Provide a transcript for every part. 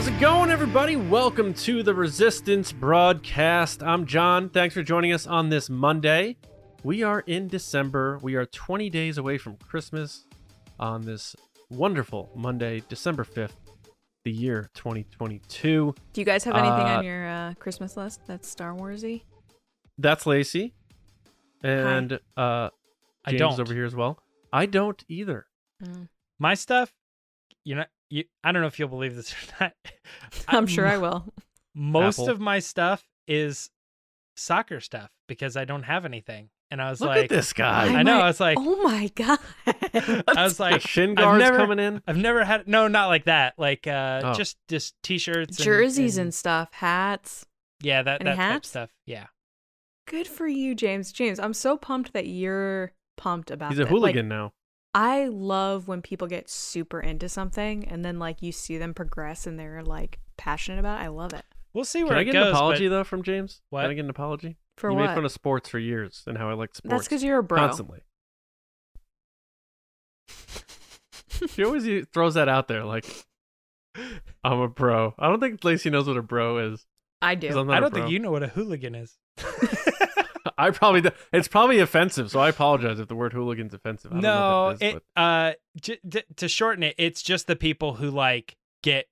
How's it going, everybody? Welcome to the Resistance broadcast. I'm John. Thanks for joining us on this Monday. We are in December. We are 20 days away from Christmas on this wonderful Monday, December 5th, the year 2022. Do you guys have anything Uh, on your uh, Christmas list that's Star Warsy? That's Lacey. And uh, I James don't. over here as well. I don't either. Mm. My stuff, you know, you, I don't know if you'll believe this or not. I'm sure I will. Most Apple. of my stuff is soccer stuff because I don't have anything. And I was Look like, at this guy. I know. might- I was like, oh my god! I was like, shin I've guards never- coming in. I've never had no, not like that. Like uh, Oh. just just t-shirts, Jerseys and, and stuff, hats. yeah, that Any that type hats? stuff. Yeah, Good for you, James. James, I'm so pumped that you're pumped about. He's a this. Like, hooligan now. I love when people get super into something and then like you see them progress and they're like passionate about it. I love it. we'll see where Can I get goes. an apology but though from James? What? Can I get an apology? For you what? made fun of sports for years and how I like sports. That's because you're a bro. constantly. she always throws that out there like I'm a bro. I don't think Lacey knows what a bro is. I do. I'm not I a don't think you know what a hooligan is. I probably do. It's probably offensive, so I apologize if the word hooligan's offensive. I don't no, if it is, it uh j- d- to shorten it, it's just the people who like get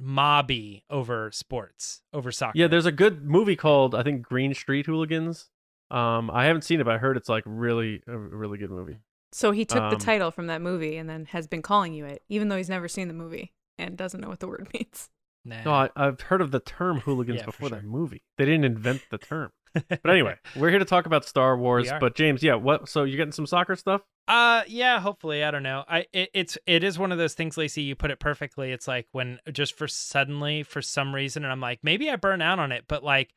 mobby over sports, over soccer. yeah, there's a good movie called I think Green Street Hooligans. Um, I haven't seen it, but I heard it's like really a really good movie. So he took Um, the title from that movie and then has been calling you it, even though he's never seen the movie and doesn't know what the word means. Nah. No, I, I've heard of the term hooligans Yeah, for before that movie. They didn't invent the term. But anyway, we're here to talk about Star Wars. But James, yeah, what? So you're getting some soccer stuff? Uh yeah, hopefully. I don't know. I it, it's it is one of those things, Lacey, you put it perfectly. It's like when just for suddenly for some reason and I'm like, maybe I burn out on it, but like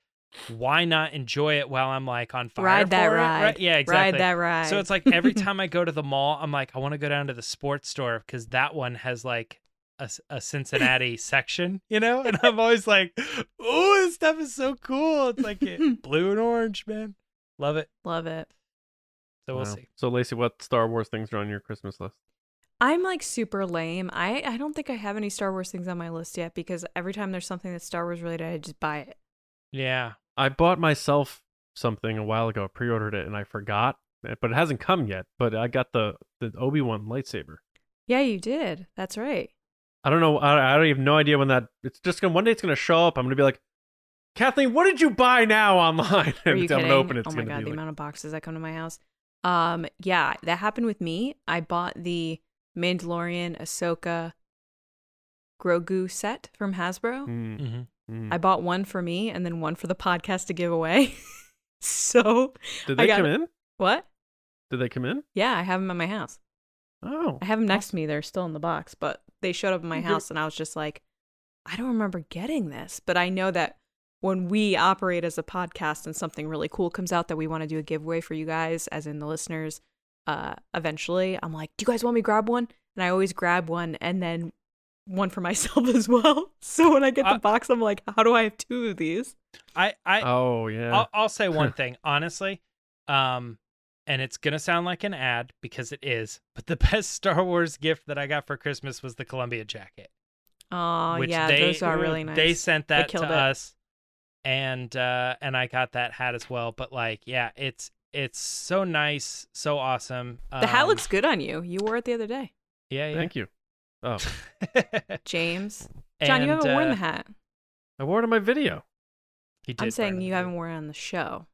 why not enjoy it while I'm like on fire? ride that for it, ride. right? Yeah, exactly. Ride that ride. So it's like every time I go to the mall, I'm like, I want to go down to the sports store because that one has like a, s- a Cincinnati section, you know? And I'm always like, oh, this stuff is so cool. It's like it, blue and orange, man. Love it. Love it. So we'll Wow. see. So Lacey, what Star Wars things are on your Christmas list? I'm like super lame. I, I don't think I have any Star Wars things on my list yet because every time there's something that's Star Wars related, I just buy it. Yeah. I bought myself something a while ago, pre-ordered it, and I forgot, eh, but it hasn't come yet. But I got the the Obi Wan lightsaber. Yeah, you did. That's right. I don't know. I, I don't even no idea when that. It's just gonna one day. It's gonna show up. I'm gonna be like, Kathleen, what did you buy now online? Are you I'm kidding? gonna open it. It's oh my god, the like, amount of boxes that come to my house. Um, yeah, that happened with me. I bought the Mandalorian Ahsoka Grogu set from Hasbro. mm, Mm-hmm. mm. I bought one for me and then one for the podcast to give away. so Did they got come in? what? Did they come in? Yeah, I have them at my house. Oh, I have them next to me. They're still in the box, but they showed up in my Okay. house, and I was just like, I don't remember getting this, but I know that when we operate as a podcast and something really cool comes out that we want to do a giveaway for you guys, as in the listeners, uh, eventually, I'm like, do you guys want me to grab one? And I always grab one, and then one for myself as well. So when I get the Uh, box, I'm like, how do I have two of these? I, I, oh yeah. I'll, I'll say one thing honestly, um, and it's gonna sound like an ad because it is. But the best Star Wars gift that I got for Christmas was the Columbia jacket. Oh, which yeah, they, those are really nice. They sent that to killed it. us, and uh, and I got that hat as well. But like, yeah, it's it's so nice, so awesome. the hat Um, looks good on you. You wore it the other day. Yeah, yeah. Thank you. Oh, James. John, you haven't worn uh, the hat. I wore it in my video. He did I'm saying you haven't worn it on the show.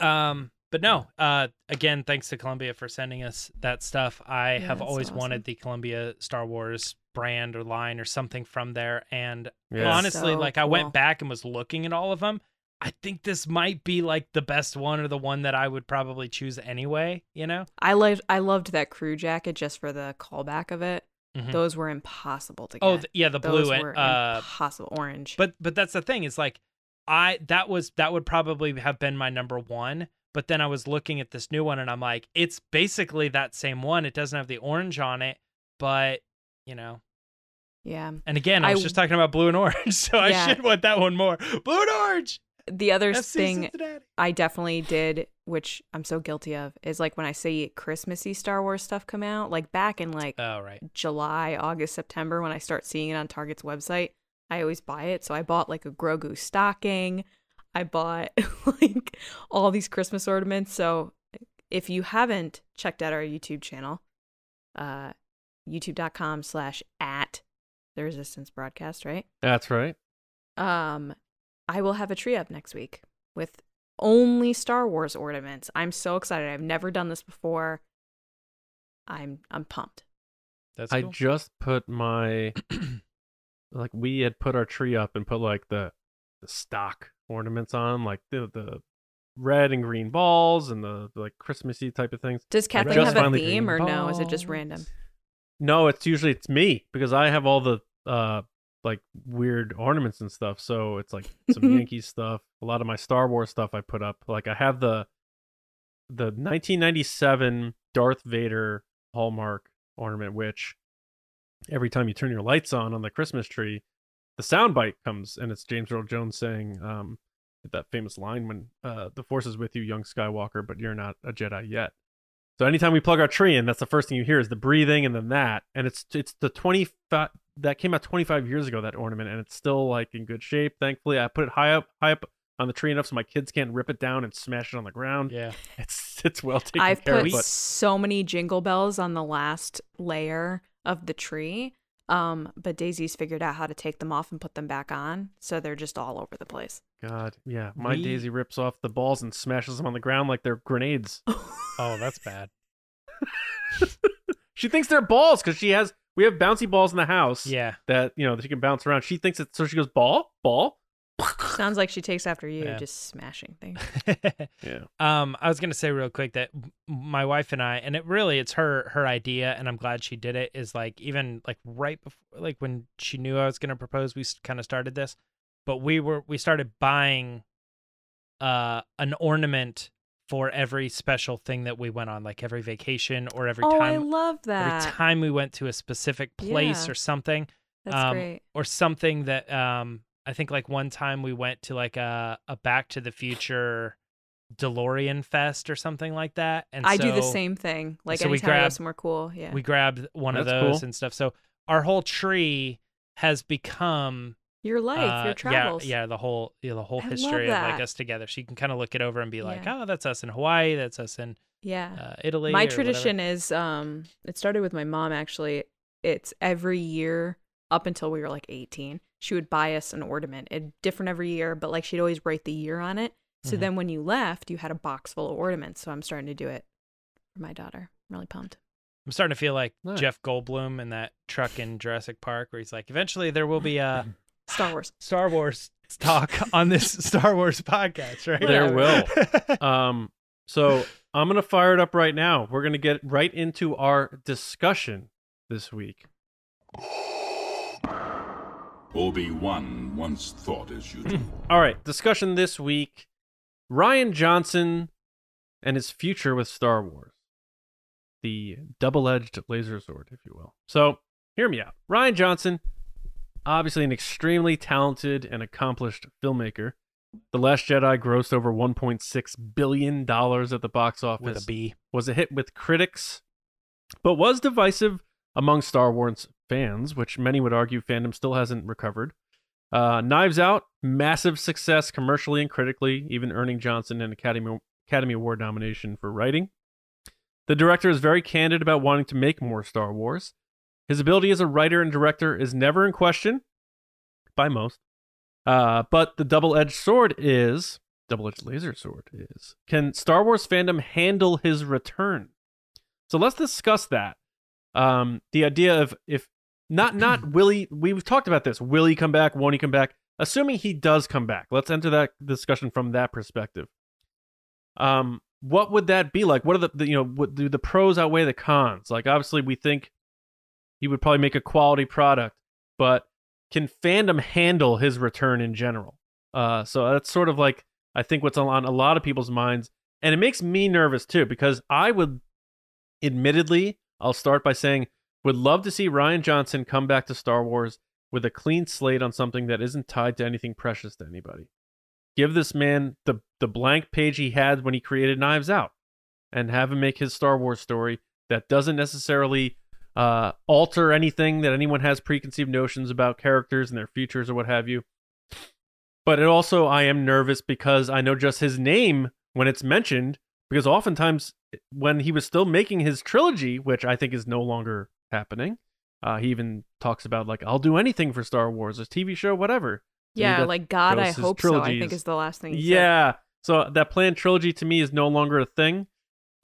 Um, but no. Uh, again, thanks to Columbia for sending us that stuff. I Yeah, have always awesome. wanted the Columbia Star Wars brand or line or something from there. And Yeah. honestly, So like I cool. went back and was looking at all of them. I think this might be like the best one or the one that I would probably choose anyway. You know. I loved I loved that crew jacket just for the callback of it. Mhm. Those were impossible to get. Oh th- yeah, the blue were and uh, impossible orange. but but that's the thing is like I that was that would probably have been my number one. But then I was looking at this new one and I'm like, it's basically that same one. It doesn't have the orange on it, but you know. yeah, And again, I, I was just talking about blue and orange, so Yeah. I should want that one more. Blue and orange. the other FC thing Cincinnati. I definitely did, which I'm so guilty of, is like when I see Christmassy Star Wars stuff come out, like back in like Oh right. July, August, September, when I start seeing it on Target's website, I always buy it. So I bought like a Grogu stocking. I bought like all these Christmas ornaments. So if you haven't checked out our YouTube channel, uh, youtube.com slash at the resistance broadcast, right? That's right. Um, I will have a tree up next week with only Star Wars ornaments. I'm so excited. I've never done this before. I'm I'm pumped. That's cool. I just put my like we had put our tree up and put like the the stock ornaments on, like the the red and green balls and the, like Christmassy type of things. Does Kathleen have a theme or green no? Is it just random? No, it's usually it's me because I have all the uh like weird ornaments and stuff. So it's like some Yankee stuff, a lot of my Star Wars stuff I put up. Like I have the the 1997 Darth Vader Hallmark ornament, which every time you turn your lights on on the Christmas tree, the sound bite comes and it's James Earl Jones saying um that famous line when uh the force is with you, young Skywalker, but you're not a Jedi yet. So anytime we plug our tree in, that's the first thing you hear is the breathing and then that. And it's it's the 25 that came out 25 years ago that ornament and it's still like in good shape. Thankfully, I put it high up high up on the tree enough so my kids can't rip it down and smash it on the ground. Yeah. It's it's well taken I've care put of, but so many jingle bells on the last layer of the tree. Um, but Daisy's figured out how to take them off and put them back on, so they're just all over the place. God, yeah, my We- Daisy rips off the balls and smashes them on the ground like they're grenades. Oh, that's bad. she thinks they're balls because she has we have bouncy balls in the house Yeah. that you know that she can bounce around. She thinks it, so she goes ball, ball. Sounds like she takes after you, Yeah. just smashing things. Yeah, um, I was gonna say real quick that my wife and I, and it really it's her her idea, and I'm glad she did it. Is like even like right before, like when she knew I was gonna propose, we kind of started this, but we were we started buying, uh, an ornament for every special thing that we went on, like every vacation or every time. oh, I love that. every time we went to a specific place Yeah. or something. That's um, great. or something that um I think like one time we went to like a a Back to the Future DeLorean fest or something like that. And I do the same thing. Like so we anytime I go grab- somewhere cool, yeah. We grabbed one of those cool. and stuff. So our whole tree has become your life, uh, your travels. Yeah, yeah, the whole yeah, the whole I history of like us together. So you can kind of look it over and be like, Yeah. oh, that's us in Hawaii. That's us in Yeah. uh, Italy. my or whatever." tradition is um it started with my mom actually. It's every year up until we were like 18. She would buy us an ornament. It different every year, but like she'd always write the year on it. So Mhm. then when you left, you had a box full of ornaments. So I'm starting to do it for my daughter. I'm really pumped. I'm starting to feel like Nice. Jeff Goldblum in that truck in Jurassic Park, where he's like, eventually there will be a Star Wars. Star Wars talk on this Star Wars podcast, right? There will. um, so I'm gonna fire it up right now. We're gonna get right into our discussion this week. Obi-Wan once thought as you do. Hmm. All right, discussion this week: Rian Johnson and his future with Star Wars, the double-edged laser sword, if you will. So, hear me out. Rian Johnson, obviously an extremely talented and accomplished filmmaker. The Last Jedi grossed over 1.6 billion dollars at the box office with a B. was a hit with critics, but was divisive among Star Wars fans, which many would argue fandom still hasn't recovered. Uh, Knives Out, massive success commercially and critically, even earning Johnson an Academy Academy Award nomination for writing. The director is very candid about wanting to make more Star Wars. His ability as a writer and director is never in question by most. Uh, but the double-edged sword is double-edged laser sword is. Can Star Wars fandom handle his return? So let's discuss that. Um, the idea of if not not Willie. we've talked about this. Will he come back? Won't he come back? Assuming he does come back, let's enter that discussion from that perspective. Um, what would that be like? What are the, the you know what do the pros outweigh the cons? Like obviously we think he would probably make a quality product, but can fandom handle his return in general? Uh, so that's sort of like I think what's on a lot of people's minds, and it makes me nervous too because I would, admittedly, I'll start by saying would love to see Rian Johnson come back to Star Wars with a clean slate on something that isn't tied to anything precious to anybody. give this man the the blank page he had when he created Knives Out, and have him make his Star Wars story that doesn't necessarily uh, alter anything that anyone has preconceived notions about characters and their futures or what have you. But it also, I am nervous because I know just his name when it's mentioned, because oftentimes when he was still making his trilogy, which I think is no longer happening, uh, he even talks about like I'll do anything for Star Wars, a TV show, whatever. Yeah, like God, I hope so. I think is the last thing. He said. Yeah. So that planned trilogy to me is no longer a thing.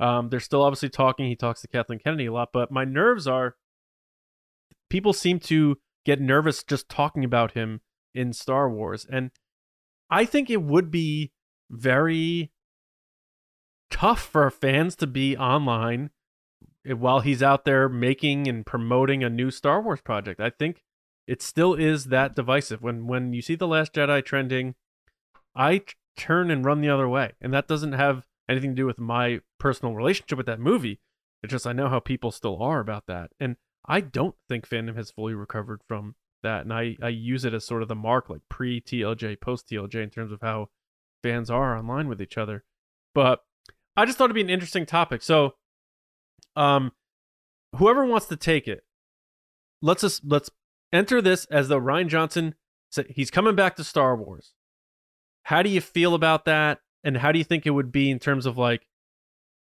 Um, they're still obviously talking. He talks to Kathleen Kennedy a lot, but my nerves are people seem to get nervous just talking about him in Star Wars. And I think it would be very tough for fans to be online while he's out there making and promoting a new Star Wars project. I think it still is that divisive. When when you see the Last Jedi trending, I t- turn and run the other way, and that doesn't have anything to do with my personal relationship with that movie. It's just I know how people still are about that, and I don't think fandom has fully recovered from that, and I I use it as sort of the mark, like pre TLJ, post TLJ, in terms of how fans are online with each other. But I just thought it'd be an interesting topic. So, um, whoever wants to take it, let's just let's enter this as though Rian Johnson said he's coming back to Star Wars. How do you feel about that? And how do you think it would be in terms of like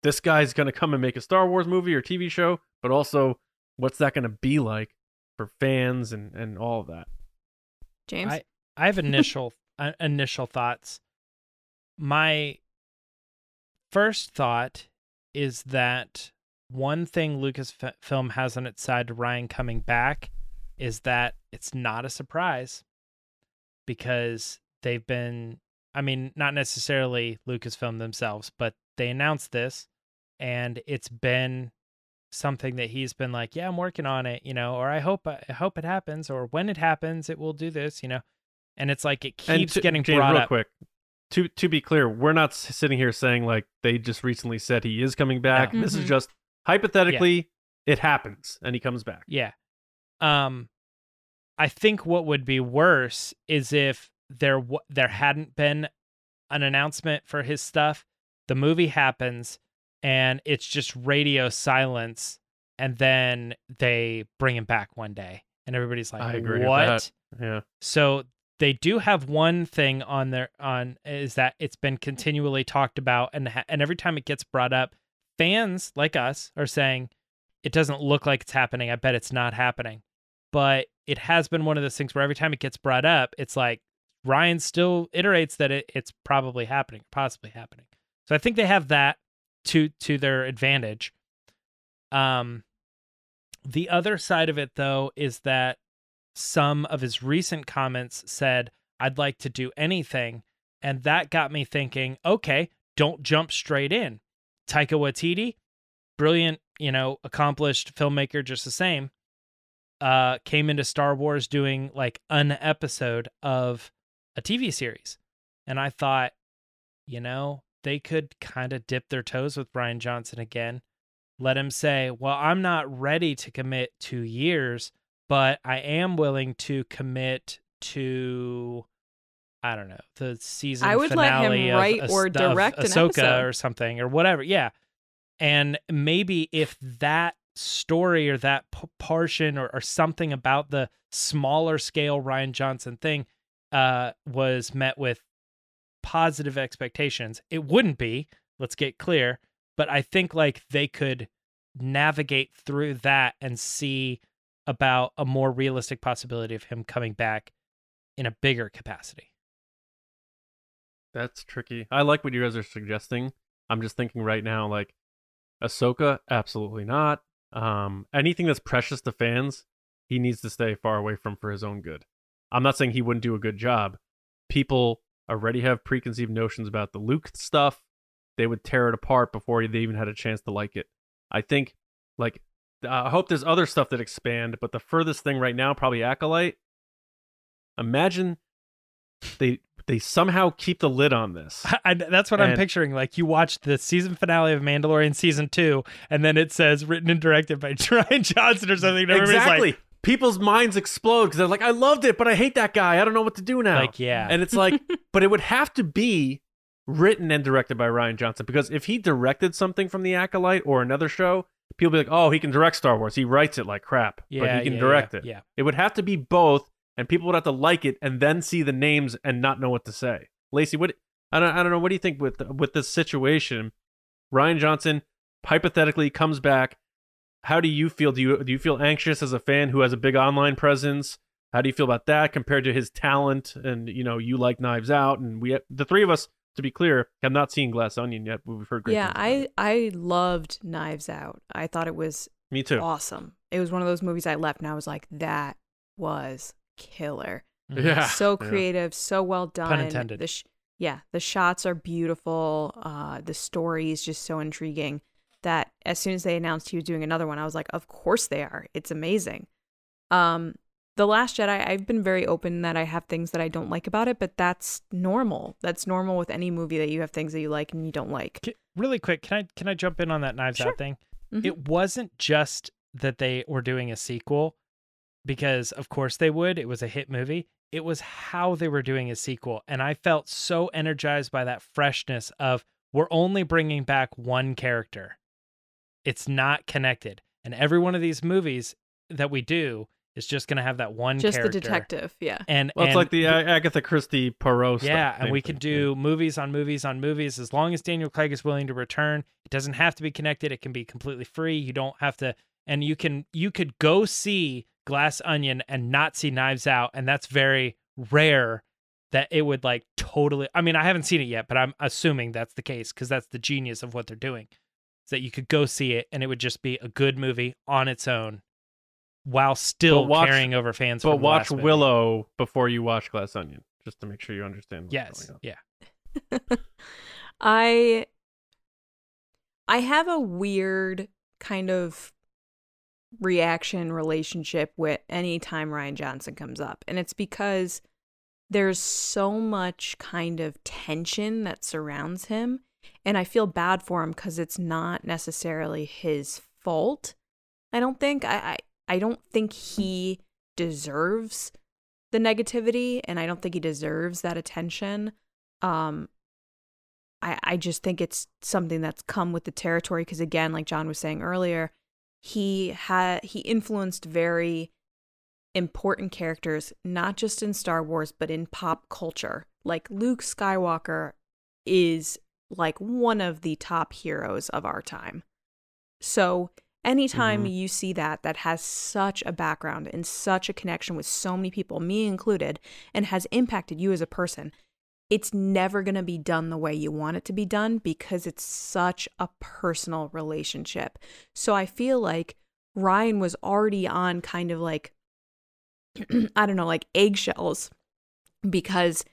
this guy's going to come and make a Star Wars movie or TV show, but also what's that going to be like for fans and and all of that? James. I I have initial uh, initial thoughts. My first thought is that one thing Lucasfilm has on its side to Rian coming back is that it's not a surprise because they've been I mean not necessarily Lucasfilm themselves, but they announced this and it's been something that he's been like, yeah, I'm working on it, you know, or I hope I hope it happens or when it happens it will do this, you know. And it's like it keeps to- getting James, brought real up. quick. To to be clear, we're not sitting here saying like they just recently said he is coming back. No. This is Mhm. just hypothetically it happens and he comes back. Yeah. Um I think what would be worse is if there w- there hadn't been an announcement for his stuff, the movie happens and it's just radio silence and then they bring him back one day and everybody's like I agree what? Yeah. So they do have one thing on their on is that it's been continually talked about and ha- and every time it gets brought up, fans like us are saying it doesn't look like it's happening. I bet it's not happening. But it has been one of those things where every time it gets brought up, it's like Rian still iterates that it, it's probably happening, possibly happening. So I think they have that to to their advantage. Um the other side of it though is that some of his recent comments said, I'd like to do anything. And that got me thinking, okay, don't jump straight in. Taika Waititi, brilliant, you know, accomplished filmmaker just the same, uh, came into Star Wars doing like an episode of a TV series. And I thought, you know, they could kind of dip their toes with Rian Johnson again. Let him say, well, I'm not ready to commit two years, but I am willing to commit to I don't know the season. I would let him finale of write or of direct an Ahsoka episode. or something or whatever. Yeah, and maybe if that story or that p- portion or, or something about the smaller scale Rian Johnson thing uh, was met with positive expectations, it wouldn't be. Let's get clear. But I think like they could navigate through that and see about a more realistic possibility of him coming back in a bigger capacity. That's tricky. I like what you guys are suggesting. I'm just thinking right now, like Ahsoka, absolutely not. Um, anything that's precious to fans, he needs to stay far away from for his own good. I'm not saying he wouldn't do a good job. People already have preconceived notions about the Luke stuff. They would tear it apart before they even had a chance to like it. I think, like, I hope there's other stuff that expand, but the furthest thing right now, probably Acolyte. Imagine they they somehow keep the lid on this. I, that's what I'm picturing. Like you watched the season finale of Mandalorian season two, and then it says written and directed by Rian Johnson or something. And exactly. like, people's minds explode because they're like, I loved it, but I hate that guy. I don't know what to do now. Like, yeah. And it's like, but it would have to be written and directed by Rian Johnson because if he directed something from The Acolyte or another show, people be like, oh, he can direct Star Wars. He writes it like crap, yeah, but he can yeah, direct yeah, it. Yeah. It would have to be both, and people would have to like it and then see the names and not know what to say. Lacey, what I don't, I don't know. What do you think with with this situation? Rian Johnson hypothetically comes back. How do you feel? Do you do you feel anxious as a fan who has a big online presence? How do you feel about that compared to his talent? And you know, you like Knives Out, and we the three of us, to be clear, have not seen Glass Onion yet. We've heard great. yeah, I. I loved Knives Out. I thought it was me too. awesome. It was one of those movies I left and I was like, that was killer. Mhm. Yeah, so yeah. creative, so well done. intended. The sh- yeah, the shots are beautiful. Uh, the story is just so intriguing that as soon as they announced he was doing another one, I was like, of course they are. It's amazing. Um, the Last Jedi, I've been very open that I have things that I don't like about it, but that's normal. That's normal with any movie that you have things that you like and you don't like. K- Really quick, can I can I jump in on that Knives Sure. Out thing? Mhm. It wasn't just that they were doing a sequel, because of course they would. It was a hit movie. It was how they were doing a sequel, and I felt so energized by that freshness of we're only bringing back one character. It's not connected, and every one of these movies that we do is just going to have that one Just character. the detective, yeah. And Well, it's and like the uh, Agatha Christie Poirot. yeah, and same we thing. can do movies on movies on movies as long as Daniel Craig is willing to return. It doesn't have to be connected. It can be completely free. You don't have to and you can you could go see Glass Onion and not see Knives Out and that's very rare that it would like totally I mean, I haven't seen it yet, but I'm assuming that's the case cuz that's the genius of what they're doing. Is that you could go see it and it would just be a good movie on its own while still watch- carrying over fans But from the watch last movie. Willow before you watch Glass Onion, just to make sure you understand. What's Yes. going on. Yeah. I I have a weird kind of reaction relationship with any time Rian Johnson comes up. And it's because there's so much kind of tension that surrounds him. And I feel bad for him because it's not necessarily his fault. I don't think I, I I don't think he deserves the negativity and I don't think he deserves that attention. Um I, I just think it's something that's come with the territory because again like john was saying earlier he had he influenced very important characters not just in star wars but in pop culture like luke skywalker is like one of the top heroes of our time so anytime Mhm. you see that that has such a background and such a connection with so many people me included and has impacted you as a person it's never going to be done the way you want it to be done because it's such a personal relationship. So I feel like Rian was already on kind of like, I don't know, like eggshells because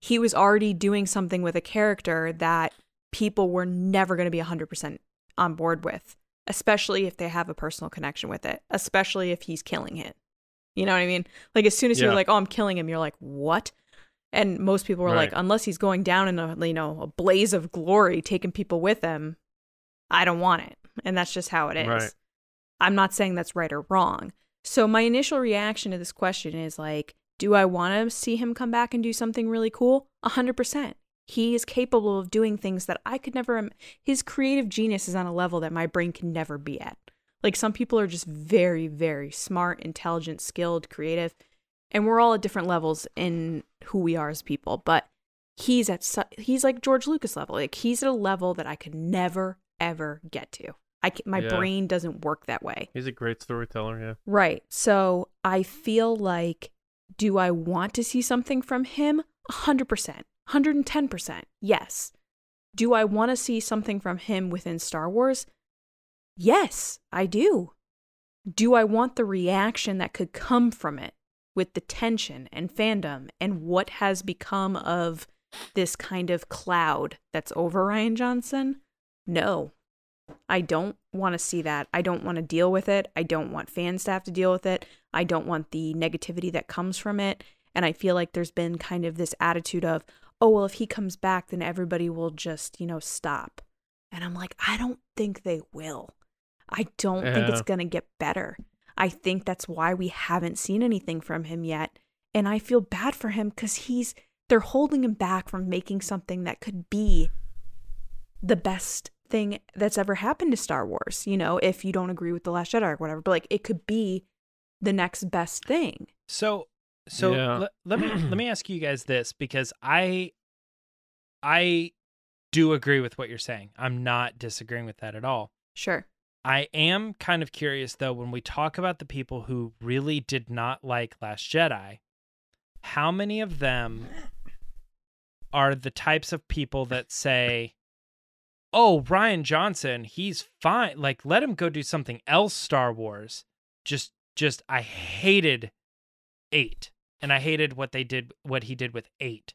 he was already doing something with a character that people were never going to be 100% on board with, especially if they have a personal connection with it, especially if he's killing it. You know what I mean? Like as soon as Yeah. you're like, "Oh, I'm killing him," you're like, "What?" And most people were like, unless he's going down in a you know a blaze of glory, taking people with him, I don't want it. And that's just how it is. Right. I'm not saying that's right or wrong. So my initial reaction to this question is like, do I want to see him come back and do something really cool? A hundred percent. He is capable of doing things that I could never. im- His creative genius is on a level that my brain can never be at. Like some people are just very, very smart, intelligent, skilled, creative, and we're all at different levels in who we are as people. But he's at su- he's like George Lucas level. Like he's at a level that I could never ever get to. I can, my Yeah. brain doesn't work that way. He's a great storyteller. Yeah. Right. So I feel like, do I want to see something from him? 100%, 110%. Yes. Do I want to see something from him within Star Wars? Yes, I do. Do I want the reaction that could come from it with the tension and fandom and what has become of this kind of cloud that's over Rian Johnson? No. I don't want to see that. I don't want to deal with it. I don't want fans to have to deal with it. I don't want the negativity that comes from it. And I feel like there's been kind of this attitude of, oh, well, if he comes back, then everybody will just, you know, stop. And I'm like, I don't think they will. I don't think it's going to get better. I think that's why we haven't seen anything from him yet. And I feel bad for him because he's they're holding him back from making something that could be the best thing that's ever happened to Star Wars, you know, if you don't agree with The Last Jedi or whatever. But like it could be the next best thing. So so Yeah. le- let me let me ask you guys this because I I do agree with what you're saying. I'm not disagreeing with that at all. Sure. I am kind of curious though when we talk about the people who really did not like Last Jedi, how many of them are the types of people that say, "Oh, Rian Johnson, he's fine. Like let him go do something else Star Wars." Just just I hated 8 and I hated what they did what he did with 8.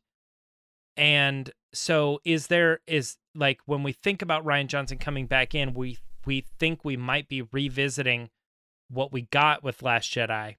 And so is there is like when we think about Rian Johnson coming back in, we we think we might be revisiting what we got with Last Jedi,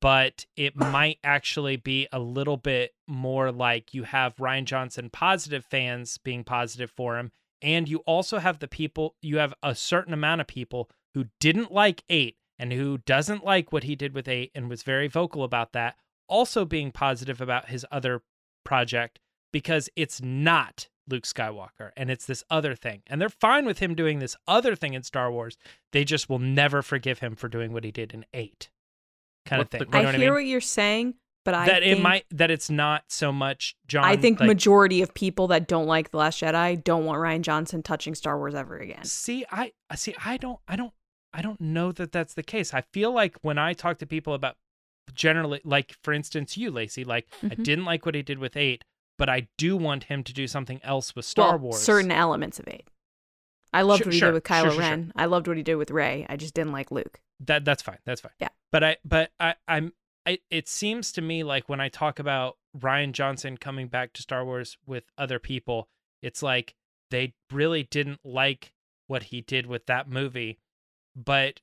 but it might actually be a little bit more like you have Rian Johnson positive fans being positive for him, and you also have the people you have a certain amount of people who didn't like 8 and who doesn't like what he did with 8 and was very vocal about that, also being positive about his other project because it's not Luke Skywalker and it's this other thing. And they're fine with him doing this other thing in Star Wars. They just will never forgive him for doing what he did in 8. Kind What of thing. the- You know I hear I mean? what you're saying, but I that think, it might that it's not so much John I think like, majority of people that don't like The Last Jedi don't want Rian Johnson touching Star Wars ever again. See, I I see I don't I don't I don't know that that's the case. I feel like when I talk to people about generally like for instance you Lacey, like I Mhm. didn't like what he did with 8, but I do want him to do something else with Star well, Wars. Certain elements of it. I loved Sure, what he sure, did with Kylo sure. Ren. I loved what he did with Rey. I just didn't like Luke. that that's fine that's fine Yeah. but i but i i'm I, it seems to me like when i talk about rian johnson coming back to star wars with other people it's like they really didn't like what he did with that movie but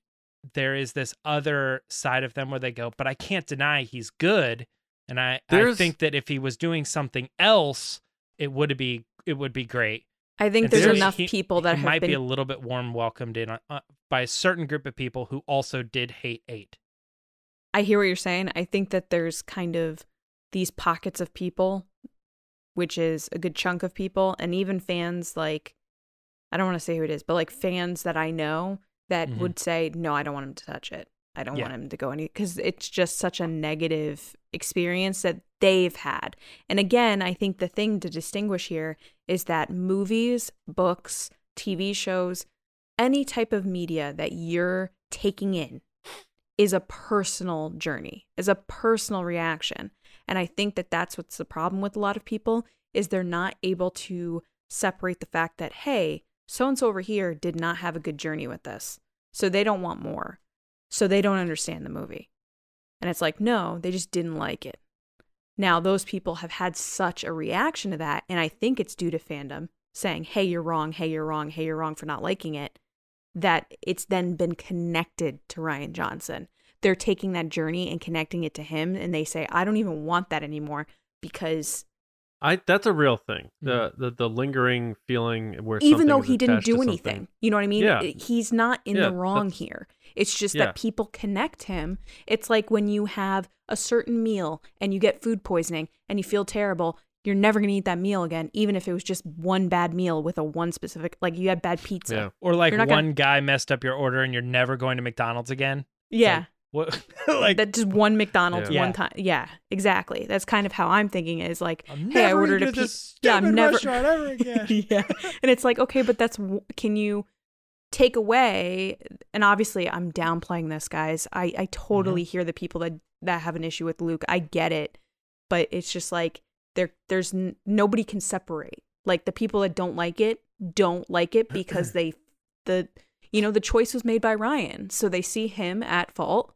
there is this other side of them where they go but i can't deny he's good and i i think that if he was doing something else it would be it would be great I think there's there's- enough he- people that he have might been be a little bit warm welcomed in uh, uh, by a certain group of people who also did hate eight I hear what you're saying. I think that there's kind of these pockets of people, which is a good chunk of people, and even fans like, I don't want to say who it is, but like fans that I know that Mhm. would say, no, I don't want him to touch it. I don't Yeah. want him to go any, because it's just such a negative experience that they've had. And again, I think the thing to distinguish here is that movies, books, TV shows, any type of media that you're taking in is a personal journey, is a personal reaction. And I think that that's what's the problem with a lot of people is they're not able to separate the fact that hey, so and so over here did not have a good journey with this. So they don't want more. So they don't understand the movie. And it's like, no, they just didn't like it. Now, those people have had such a reaction to that, and I think it's due to fandom saying, hey, you're wrong, hey, you're wrong, hey, you're wrong for not liking it, that it's then been connected to Rian Johnson. They're taking that journey and connecting it to him, and they say, I don't even want that anymore because I that's a real thing. Mm-hmm. The the, the lingering feeling where even though he didn't do anything, you know what I mean? Yeah. He's not in Yeah, the wrong here. It's just Yeah. that people connect him. It's like when you have a certain meal and you get food poisoning and you feel terrible, you're never going to eat that meal again, even if it was just one bad meal with a one specific, like you had bad pizza. Yeah. or like one gonna- guy messed up your order and you're never going to mcdonald's again Yeah. like, what like that just one McDonald's Yeah. one time. Yeah, exactly. That's kind of how I'm thinking is like, I'm hey, I ordered a eating at pizza. this Yeah, I'm never. restaurant ever again. yeah, and it's like, okay, but that's w- can you take away? And obviously, I'm downplaying this, guys. I I totally Mm-hmm. hear the people that that have an issue with Luke. I get it, but it's just like there there's n- nobody can separate. Like the people that don't like it don't like it because they the you know the choice was made by Rian, so they see him at fault.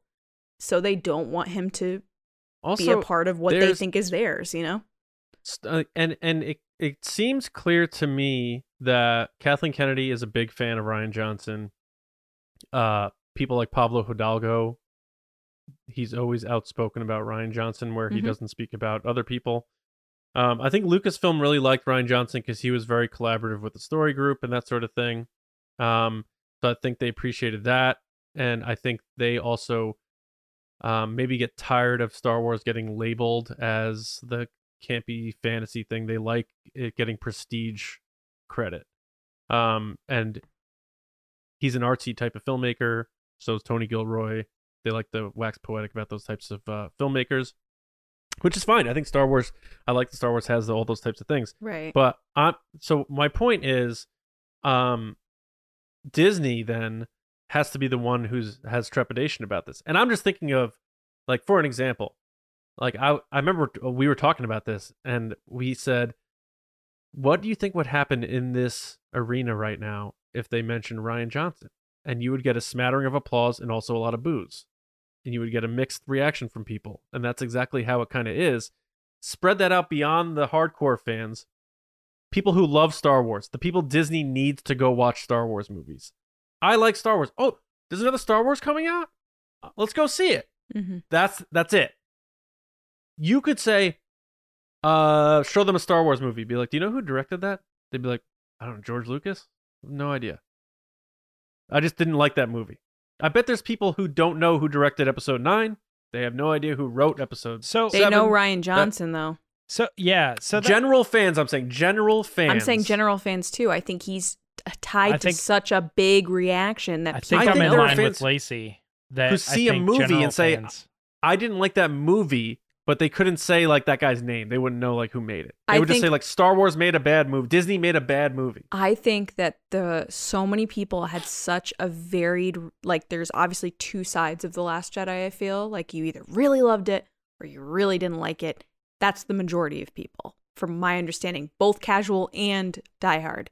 So they don't want him to Also, be a part of what they think is theirs, you know? uh, and and it it seems clear to me that Kathleen Kennedy is a big fan of Rian Johnson. Uh, people like Pablo Hidalgo, he's always outspoken about Rian Johnson, where he Mhm. doesn't speak about other people. Um, I think Lucasfilm really liked Rian Johnson because he was very collaborative with the story group and that sort of thing. Um, so I think they appreciated that. and I think they also um, maybe get tired of Star Wars getting labeled as the campy fantasy thing. They like it getting prestige credit. Um, and he's an artsy type of filmmaker. So is Tony Gilroy. They like to wax poetic about those types of uh, filmmakers, which is fine. I think Star Wars. I like that Star Wars has all those types of things. Right. But i so my point is, um, Disney then has to be the one who's has trepidation about this. And I'm just thinking of, like, for an example, like I I remember we were talking about this, and we said, what do you think would happen in this arena right now if they mentioned Rian Johnson? And you would get a smattering of applause and also a lot of boos. And you would get a mixed reaction from people. And that's exactly how it kind of is. Spread that out beyond the hardcore fans people who love Star Wars, the people Disney needs to go watch Star Wars movies. I like Star Wars. Oh, there's another Star Wars coming out? Uh, Let's go see it. hmm That's that's it. You could say, uh, show them a Star Wars movie. Be like, do you know who directed that? They'd be like, I don't know, George Lucas? No idea. I just didn't like that movie. I bet there's people who don't know who directed episode nine. They have no idea who wrote episode So They Seven, know Rian Johnson though. so yeah. So that, general fans, I'm saying general fans. I'm saying general fans too. I think he's tied I to think- such a big reaction that I think I I am think in line with Lacey. That who I see a movie and say, fans- I didn't like that movie, but they couldn't say like that guy's name. They wouldn't know like who made it. They I would just say like Star Wars made a bad movie. Disney made a bad movie. I think that the so many people had such a varied like there's obviously two sides of the last Jedi I feel like you either really loved it or you really didn't like it. That's the majority of people from my understanding, both casual and diehard.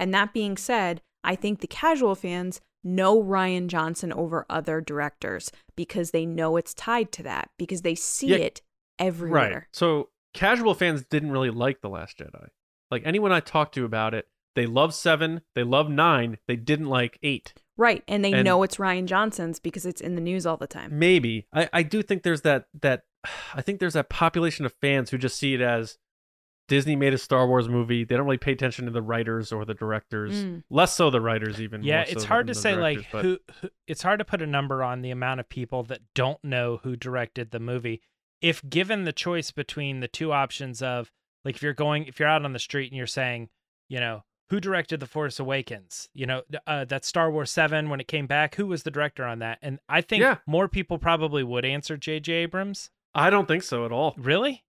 And that being said, I think the casual fans know Rian Johnson over other directors because they know it's tied to that because they see Yeah, it everywhere. Right. So casual fans didn't really like The Last Jedi. Like anyone I talked to about it, they love seven, they love nine, they didn't like eight. Right. And they And- know it's Rian Johnson's because it's in the news all the time. Maybe. I, I do think there's that that I think there's that population of fans who just see it as Disney made a Star Wars movie. They don't really pay attention to the writers or the directors. Mm. Less so the writers even. yeah, more so it's hard to say like but- who, who. It's hard to put a number on the amount of people that don't know who directed the movie. If given the choice between the two options of like if you're going if you're out on the street and you're saying, you know, who directed The Force Awakens? You know, uh, that Star Wars 7 when it came back, who was the director on that? And I think Yeah. more people probably would answer J.J. Abrams. I don't think so at all. Really?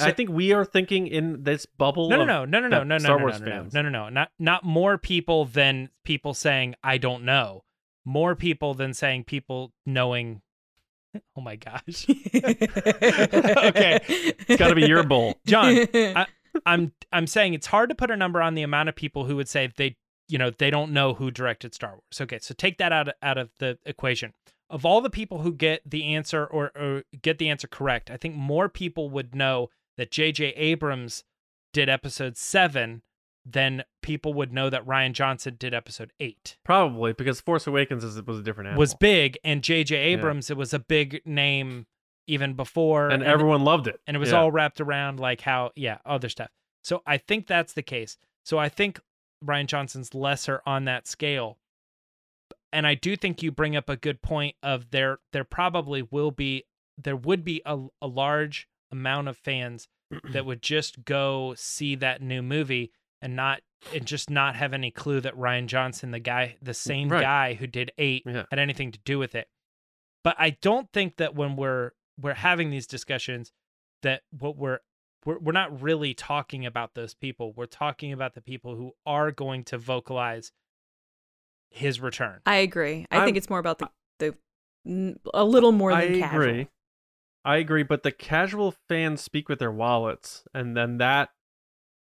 I think we are thinking in this bubble. No, no, of no, no, no, no, that no, no, Star no, Wars no, no, fans. no, no, no, not not more people than people saying I don't know. More people than saying people knowing. Oh my gosh, Okay. It's got to be your bowl. John, I, I'm I'm saying it's hard to put a number on the amount of people who would say they you know they don't know who directed Star Wars. Okay, so take that out of, out of the equation. Of all the people who get the answer or, or get the answer correct, I think more people would know that J.J. Abrams did Episode Seven then people would know that Rian Johnson did Episode Eight. Probably because Force Awakens is, was a different animal. Was big, and J.J. Abrams it was a big name even before, and everyone loved it. and it was Yeah. all wrapped around like how yeah other stuff so i think that's the case so i think rian johnson's lesser on that scale and i do think you bring up a good point of there there probably will be there would be a, a large amount of fans that would just go see that new movie and not and just not have any clue that rian johnson the guy the mm, same Right. guy who did eight Yeah. had anything to do with it but i don't think that when we're we're having these discussions that what we're we're, we're not really talking about those people we're talking about the people who are going to vocalize his return I agree. I I'm- think it's more about the the a little more than I casual. agree. I agree, but the casual fans speak with their wallets, and then that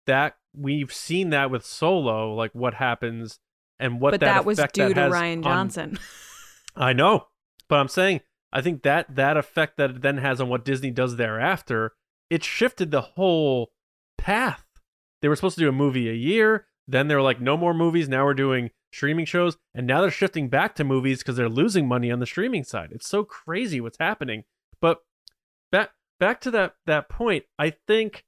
that we've seen that with Solo, like what happens and what but that, that, was due that to Rian on- Johnson. I know, but I'm saying I think that that effect that it then has on what Disney does thereafter, it shifted the whole path. They were supposed to do a movie a year, then they were like, no more movies. Now we're doing streaming shows, and now they're shifting back to movies because they're losing money on the streaming side. It's so crazy what's happening. But back back to that that point, I think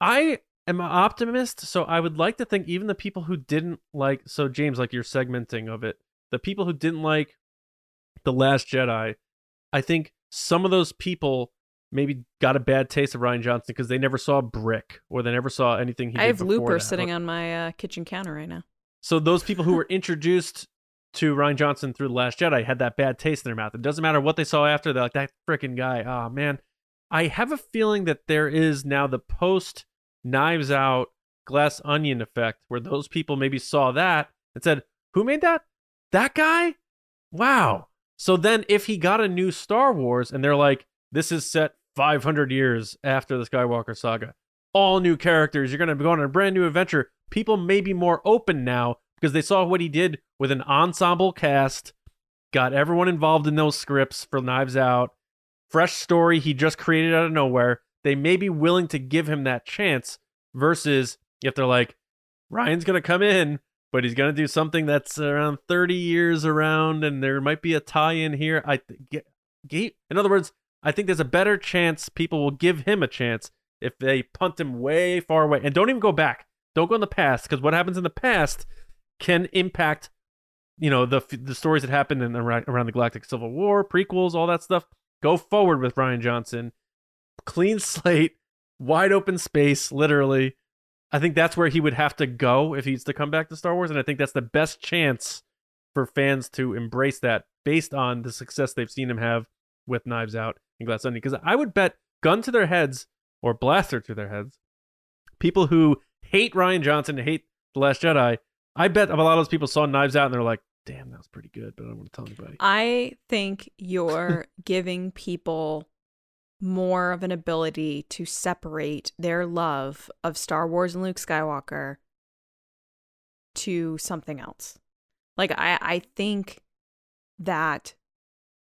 I am an optimist, so I would like to think even the people who didn't like so James, like you're segmenting of it, the people who didn't like the Last Jedi, I think some of those people maybe got a bad taste of Rian Johnson because they never saw Brick or they never saw anything he I have Looper that. sitting on my uh, kitchen counter right now. So those people who were introduced to Rian Johnson through The Last Jedi had that bad taste in their mouth. It doesn't matter what they saw after. They're like, that freaking guy. Oh, man. I have a feeling that there is now the post Knives Out Glass Onion effect where those people maybe saw that and said, who made that? That guy? Wow. So then if he got a new Star Wars and they're like, this is set 500 years after the Skywalker saga, all new characters, you're going to go on a brand new adventure, people may be more open now because they saw what he did with an ensemble cast, got everyone involved in those scripts for Knives Out, fresh story he just created out of nowhere. They may be willing to give him that chance versus if they're like, Rian's going to come in, but he's going to do something that's around 30 years around and there might be a tie in here. I get, get, in other words, I think there's a better chance people will give him a chance if they punt him way far away. And don't even go back. Don't go in the past because what happens in the past can impact, you know, the the stories that happened in around, around the Galactic Civil War, prequels, all that stuff. Go forward with Rian Johnson, clean slate, wide open space, literally. I think that's where he would have to go if he's to come back to Star Wars, and I think that's the best chance for fans to embrace that based on the success they've seen him have with Knives Out and Glass Onion. Because I would bet gun to their heads or blaster to their heads, people who hate Rian Johnson, hate The Last Jedi, I bet a lot of those people saw Knives Out and they're like, damn, that was pretty good, but I don't want to tell anybody. I think you're giving people more of an ability to separate their love of Star Wars and Luke Skywalker to something else. Like I I think that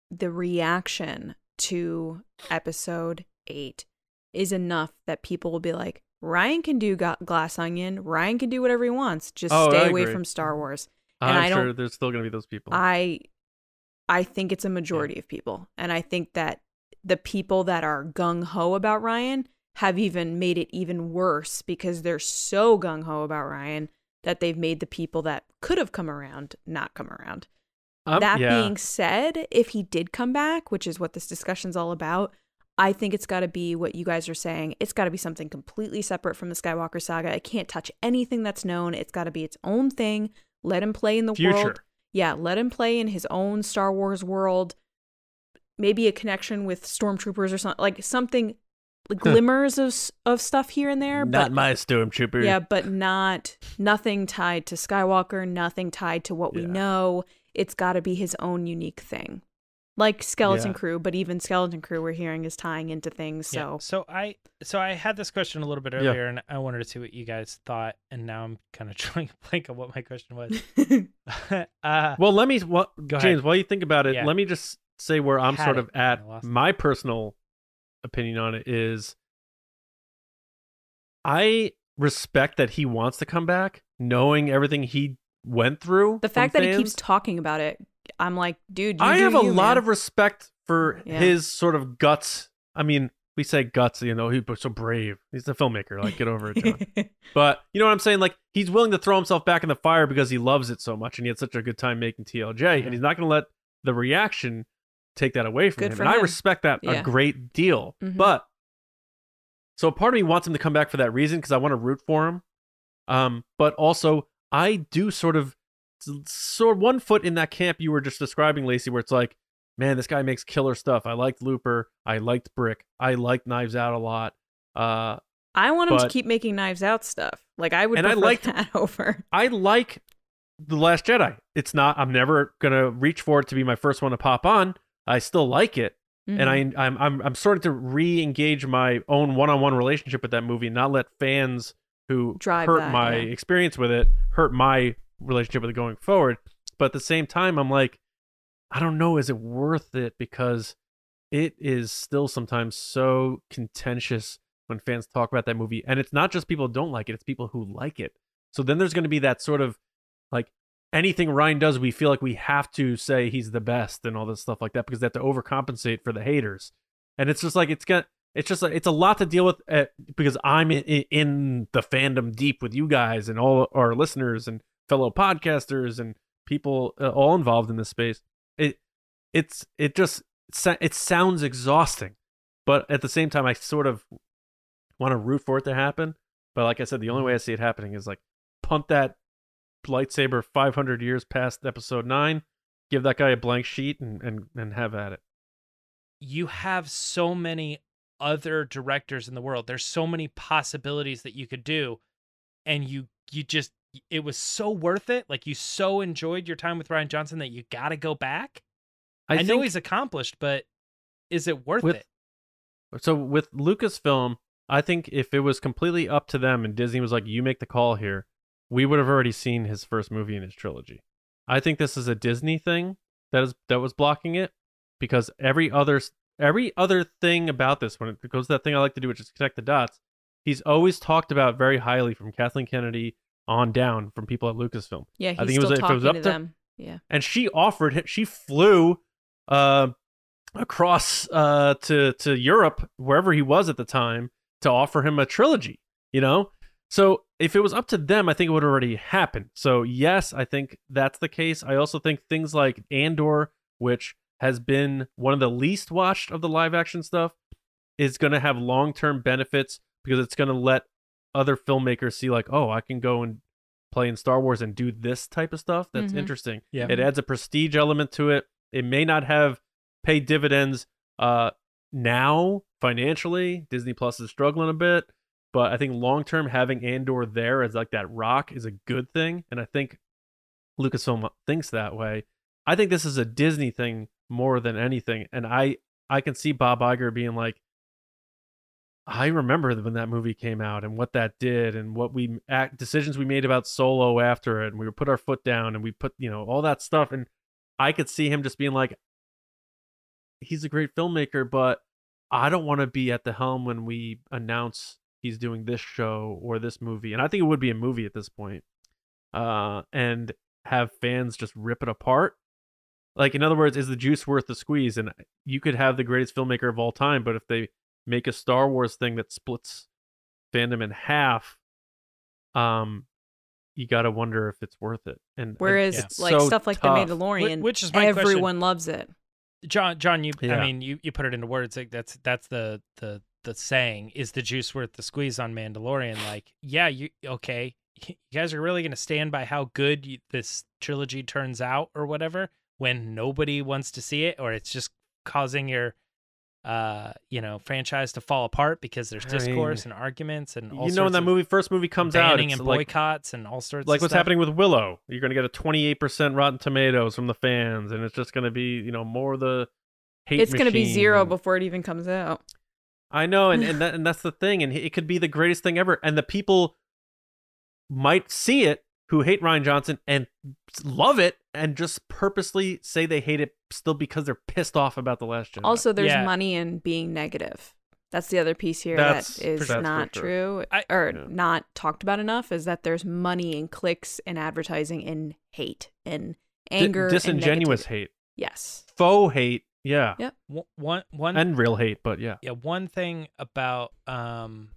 the reaction to episode 8 is enough that people will be like Rian can do Ga- Glass Onion, Rian can do whatever he wants, just Oh, stay I away agree. from Star Wars. and I'm I sure there's still going to be those people. I I think it's a majority of people. And I think that the people that are gung ho about Rian have even made it even worse because they're so gung ho about Rian that they've made the people that could have come around not come around. Um, that yeah. being said, if he did come back, which is what this discussion's all about, I think it's got to be what you guys are saying. It's got to be something completely separate from the Skywalker saga. It can't touch anything that's known. It's got to be its own thing. Let him play in the Future. world. Yeah, let him play in his own Star Wars world. Maybe a connection with stormtroopers or something, like something like glimmers of of stuff here and there. Not but my stormtrooper. yeah, but not nothing tied to Skywalker, nothing tied to what we know. It's got to be his own unique thing. Like Skeleton Yeah. Crew, but even Skeleton Crew we're hearing is tying into things. Yeah. So So I so I had this question a little bit Yeah. earlier, and I wanted to see what you guys thought, and now I'm kind of trying to blank on what my question was. uh, Well, let me, well, Go ahead. James, while you think about it, Yeah. let me just say where I'm Had sort it, of at. I it. My personal opinion on it is I respect that he wants to come back, knowing everything he went through. the fact that he keeps talking about it, I'm like, dude, you I have a you, lot of respect for Yeah. his sort of guts. I mean, we say guts, you know, he's so brave. He's a filmmaker. Like, get over it, John. But you know what I'm saying? Like he's willing to throw himself back in the fire because he loves it so much and he had such a good time making TLJ, and he's not going to let the reaction take that away from Good him. and I respect that Yeah. a great deal. Mhm. But so part of me wants him to come back for that reason because I want to root for him. Um, but also I do sort of sort one foot in that camp you were just describing, Lacey, where it's like, man, this guy makes killer stuff. I liked Looper. I liked Brick. I liked Knives Out a lot. Uh, I want him to keep making Knives Out stuff. Like I would And I liked- that over. I like The Last Jedi. It's not. I'm never gonna reach for it to be my first one to pop on. I still like it, and Mhm. I I'm I'm I'm starting to re-engage my own one-on-one relationship with that movie, not let fans who Drive hurt that, my yeah. experience with it hurt my relationship with it going forward. But at the same time, I'm like, I don't know, is it worth it? Because it is still sometimes so contentious when fans talk about that movie. And it's not just people who don't like it, it's people who like it. So then there's going to be that sort of like anything Rian does, we feel like we have to say he's the best and all this stuff like that because they have to overcompensate for the haters. And it's just like, it's got, it's just it's a lot to deal with uh, because I'm in, in the fandom deep with you guys and all our listeners and fellow podcasters and people uh, all involved in this space. It it's it just it sounds exhausting, but at the same time, I sort of want to root for it to happen. But like I said, the only way I see it happening is like punt that lightsaber 500 years past episode nine, give that guy a blank sheet, and and and have at it. You have so many other directors in the world. There's so many possibilities that you could do, and you you just it was so worth it. Like you so enjoyed your time with Rian Johnson that you got to go back. I, I know he's accomplished, but is it worth with, it? So with Lucasfilm, I think if it was completely up to them and Disney was like, "You make the call here," we would have already seen his first movie in his trilogy. I think this is a Disney thing that is that was blocking it because every other every other thing about this when it goes to that thing I like to do, which is connect the dots. He's always talked about very highly from Kathleen Kennedy on down from people at Lucasfilm. Yeah, he's I think still it was, it was up to them. Yeah, and she offered. Him. She flew uh, across uh, to to Europe, wherever he was at the time, to offer him a trilogy. You know, so if it was up to them, I think it would already happen. So yes, I think that's the case. I also think things like Andor, which has been one of the least watched of the live action stuff, is going to have long term benefits because it's going to let other filmmakers see like, oh, I can go and play in Star Wars and do this type of stuff. That's mm-hmm. interesting. Yeah. It adds a prestige element to it. It may not have paid dividends uh now financially. Disney Plus is struggling a bit, but I think long term having Andor there as like that rock is a good thing. And I think Lucasfilm thinks that way. I think this is a Disney thing more than anything. And I I can see Bob Iger being like, I remember when that movie came out and what that did and what we act decisions we made about Solo after it and we put our foot down and we put you know all that stuff and I could see him just being like he's a great filmmaker but I don't want to be at the helm when we announce he's doing this show or this movie and I think it would be a movie at this point uh and have fans just rip it apart. Like in other words is the juice worth the squeeze? And you could have the greatest filmmaker of all time but if they make a Star Wars thing that splits fandom in half, um, you got to wonder if it's worth it. And whereas and like so stuff like tough. The Mandalorian, which is my everyone question. loves it. John, John, you, yeah. I mean, you, you put it into words like that's that's the the the saying is the juice worth the squeeze on Mandalorian. Like, yeah, you okay? You guys are really going to stand by how good you, this trilogy turns out, or whatever, when nobody wants to see it, or it's just causing your uh you know franchise to fall apart because there's discourse I mean, and arguments and you know when that movie first movie comes out and boycotts and all sorts like what's stuff. happening with willow. You're going to get a 28% rotten tomatoes from the fans and it's just going to be you know more the hate it's going to be zero and... before it even comes out. I know and and, that, and that's the thing and it could be the greatest thing ever and the people might see it who hate Rian Johnson and love it and just purposely say they hate it still because they're pissed off about the last Jedi. Also, there's yeah. money in being negative. That's the other piece here that's, that is not true I, or yeah. not talked about enough is that there's money in clicks and advertising and hate and anger D- disingenuous and hate. Yes. Faux hate. Yeah. Yep. One one and real hate, but yeah. Yeah, one thing about um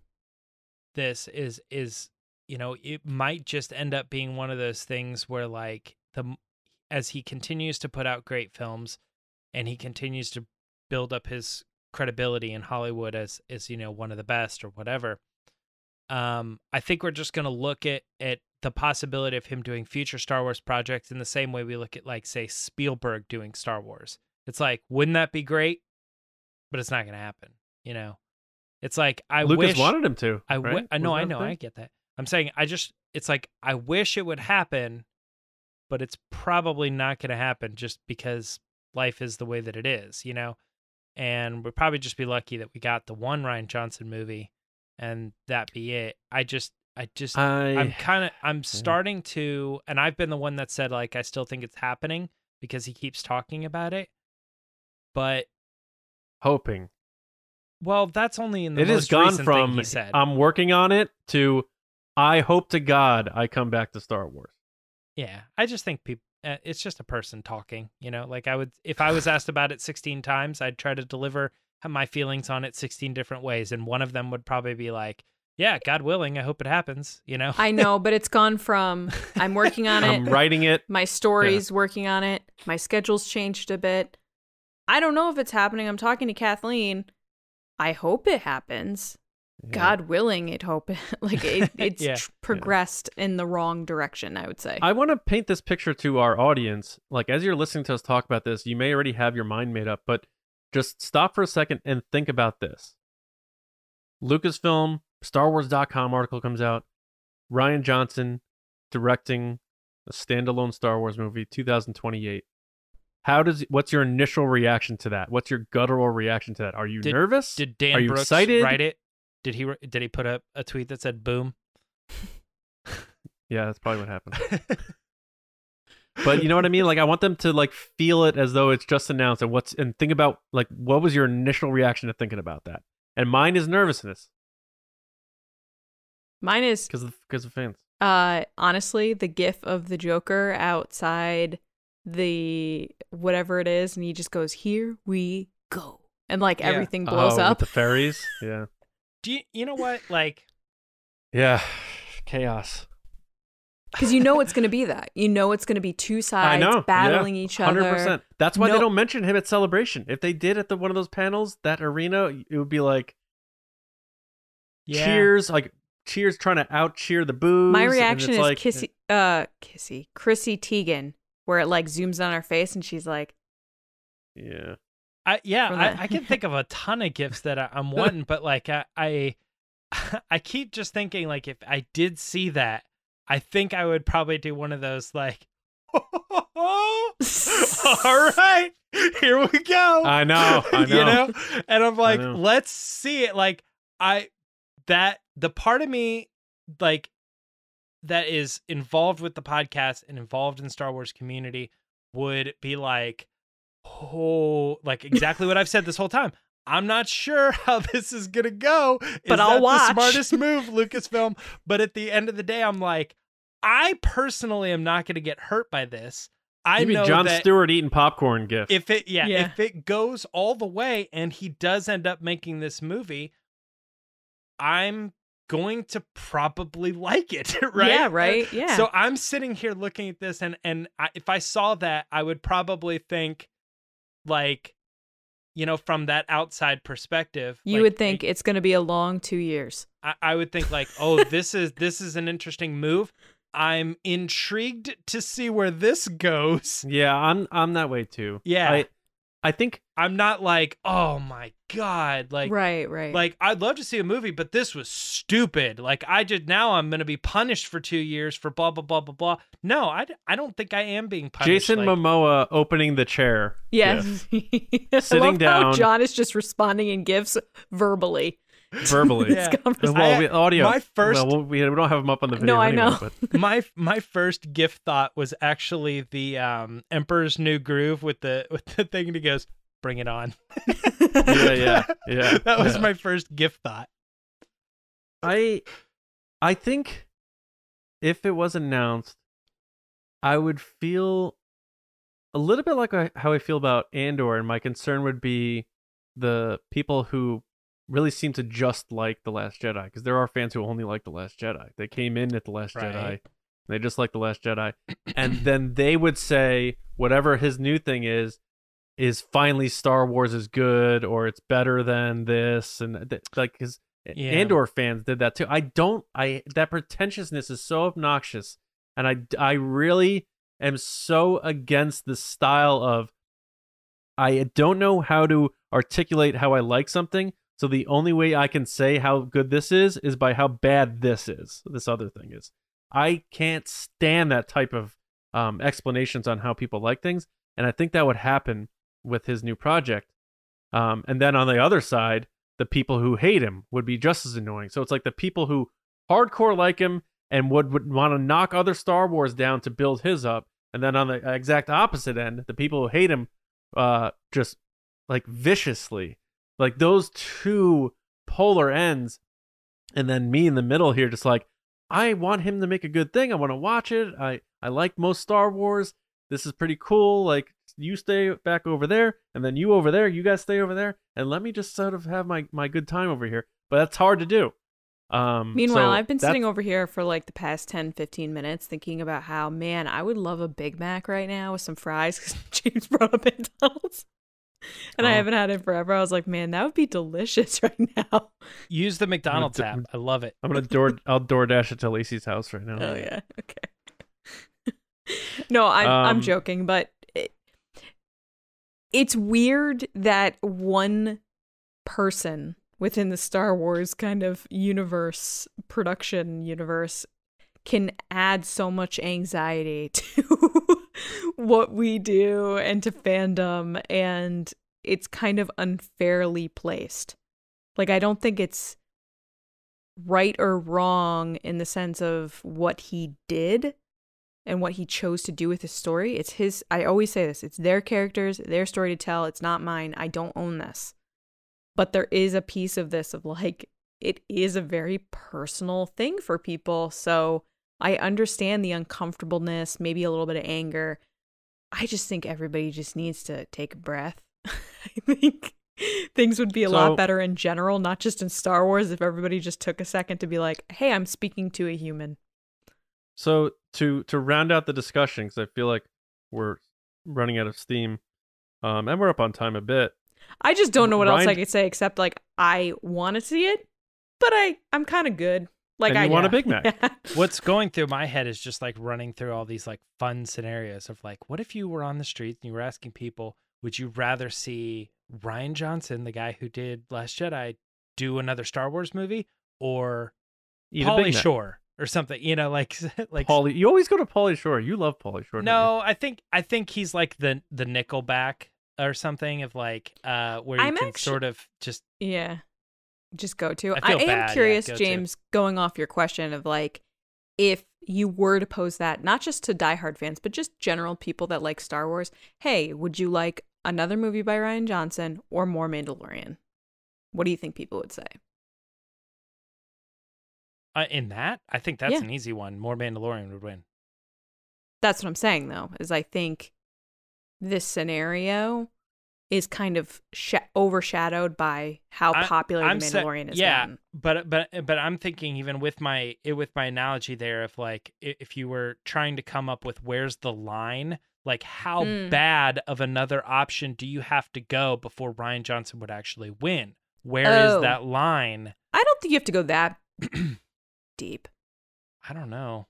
this is is you know, it might just end up being one of those things where like the as he continues to put out great films and he continues to build up his credibility in Hollywood as as you know one of the best or whatever. Um, I think we're just going to look at at the possibility of him doing future Star Wars projects in the same way we look at like say Spielberg doing Star Wars. It's like, wouldn't that be great? But it's not going to happen. You know, it's like I Lucas wish wanted him to. I right? I know, I know, I get that. I'm saying I just it's like I wish it would happen, but it's probably not going to happen just because life is the way that it is, you know. And we'd probably just be lucky that we got the one Rian Johnson movie, and that be it. I just, I just, I, I'm kind of, I'm starting to, and I've been the one that said like I still think it's happening because he keeps talking about it, but hoping. Well, that's only in the it has gone from I'm working on it to I hope to God I come back to Star Wars. Yeah, I just think people. Uh, it's just a person talking, you know. Like I would, if I was asked about it 16 times, I'd try to deliver my feelings on it 16 different ways, and one of them would probably be like, yeah, God willing, I hope it happens. You know, I know, but it's gone from I'm working on it, I'm writing it. My story's working on it. My schedule's changed a bit. I don't know if it's happening. I'm talking to Kathleen. I hope it happens. Yeah. God willing, it hope like it, it's Yeah. tr- progressed in the wrong direction. I would say. I want to paint this picture to our audience. Like, as you're listening to us talk about this, you may already have your mind made up, but just stop for a second and think about this. Lucasfilm, StarWars.com article comes out. Rian Johnson directing a standalone Star Wars movie, 2028. How does what's your initial reaction to that? What's your guttural reaction to that? Are you Did- nervous? did Dan Are you Brooks excited? write it? Did he did he put up a tweet that said "boom"? Yeah, that's probably what happened. but you know what I mean? Like I want them to like feel it as though it's just announced and what's and think about like what was your initial reaction to thinking about that? And mine is nervousness Mine is because of because of fans. uh honestly the gif of the Joker outside the whatever it is, and he just goes, "Here we go," and like Yeah. everything blows oh, with up. the fairies. Yeah. Do you you know what like? Yeah. Chaos. Because you know it's going to be that. You know it's going to be two sides know. battling each other. Hundred percent. That's why No- they don't mention him at celebration. If they did at the one of those panels, that arena, it would be like Yeah. cheers, like cheers trying to out cheer the boos. My reaction it's is like, Kissy, uh, Kissy, Chrissy Teigen, where it like zooms on her face and she's like, Yeah. I, yeah. I, I can think of a ton of gifts that I, I'm wanting, but like I, I, I keep just thinking like if I did see that, I think I would probably do one of those like, all right, here we go. I know. I know. you know, and I'm like, let's see it. Like I, that the part of me like that is involved with the podcast and involved in Star Wars community would be like, oh, like exactly what I've said this whole time. I'm not sure how this is gonna go. Is But I'll that watch. The smartest move, Lucasfilm. But at the end of the day, I'm like, I personally am not gonna get hurt by this. I you mean know Jon that Stewart eating popcorn gift. if it yeah, Yeah. if it goes all the way and he does end up making this movie i'm going to probably like it right Yeah, right? Yeah. so i'm sitting here looking at this and and I, if i saw that i would probably think like you know from that outside perspective you like, would think it's going to be a long two years. I, I would think like oh this is this is an interesting move i'm intrigued to see where this goes yeah, I'm I'm that way too. Yeah. I I think i'm not like oh my god like right, right. Like I'd love to see a movie, but this was stupid. Like I just now I'm gonna be punished for two years for blah blah blah blah blah. No, I, I don't think I am being punished. Jason like, Momoa opening the chair. yes. I Sitting love how down. John is just responding in gifs verbally. verbally. Yeah. Conversation. Well, we, audio. my first- Well, we, we don't have them up on the video. No, I know. But my my first gift thought was actually the um Emperor's New Groove with the with the thing and he goes, "Bring it on." yeah, yeah, yeah. that was yeah. my first gift thought. I I think if it was announced, I would feel a little bit like how I feel about Andor, and my concern would be the people who really seem to just like the Last Jedi, because there are fans who only like the Last Jedi. They came in at the Last Right. Jedi, they just like the Last Jedi, and then they would say whatever his new thing is is finally Star Wars is good or it's better than this, and th- like because Yeah. Andor fans did that too. I don't. I that pretentiousness is so obnoxious, and I I really am so against the style of. I don't know how to articulate how I like something, so the only way I can say how good this is is by how bad this is. This other thing is. I can't stand that type of um, explanations on how people like things, and I think that would happen with his new project. Um, and then on the other side, the people who hate him would be just as annoying. So it's like the people who hardcore like him and would, would want to knock other Star Wars down to build his up. And then on the exact opposite end, the people who hate him uh, just like viciously. Like those two polar ends. And then me in the middle here, just like, I want him to make a good thing. I want to watch it. I, I like most Star Wars. This is pretty cool. Like, you stay back over there, and then you over there. You guys stay over there, and let me just sort of have my, my good time over here. But that's hard to do. Um, Meanwhile, so I've been sitting over here for like the past 10, 15 minutes thinking about how, man, I would love a Big Mac right now with some fries because James brought up McDonald's. And I Oh. haven't had it forever. I was like, man, that would be delicious right now. Use the McDonald's app. I love it. I'm gonna door I'll DoorDash it to Lacey's house right now. Oh, yeah. Okay. no, I'm, I'm Um, joking, but it, it's weird that one person within the Star Wars kind of universe, production universe, can add so much anxiety to what we do and to fandom and it's kind of unfairly placed. Like I don't think it's right or wrong in the sense of what he did and what he chose to do with his story. It's his I always say this, it's their characters, their story to tell, it's not mine. I don't own this. But there is a piece of this of like it is a very personal thing for people. So I understand the uncomfortableness, maybe a little bit of anger. I just think everybody just needs to take a breath. I think things would be a So- lot better in general, not just in Star Wars, if everybody just took a second to be like, hey, I'm speaking to a human. So to to round out the discussion, because I feel like we're running out of steam, um, and we're up on time a bit. I just don't know what else I could say except like I want to see it, but I I'm kind of good. Like And I you want a. Big Mac. Yeah. What's going through my head is just like running through all these like fun scenarios of like, what if you were on the streets and you were asking people, would you rather see Rian Johnson, the guy who did Last Jedi, do another Star Wars movie, or Eat a Pauly Big Mac. Shore or something? You know, like like Pauly, you always go to Pauly Shore. You love Pauly Shore. No, I think I think he's like the the Nickelback or something of like uh where you I'm can actu- sort of just Yeah. Just go to. I I, am bad, yeah, curious, go to. James, going off your question of like, if you were to pose that, not just to diehard fans, but just general people that like Star Wars, hey, would you like another movie by Rian Johnson or more Mandalorian? What do you think people would say? uh, in that. I think that's Yeah. an easy one. More Mandalorian would win. That's what I'm saying, though, is I think this scenario is kind of sh- overshadowed by how popular I'm the sa- Mandalorian is. yeah, gotten. but but but I'm thinking even with my with my analogy there, if like if you were trying to come up with where's the line, like how Mm. bad of another option do you have to go before Rian Johnson would actually win? Where is Oh. that line? I don't think you have to go that deep. I don't know.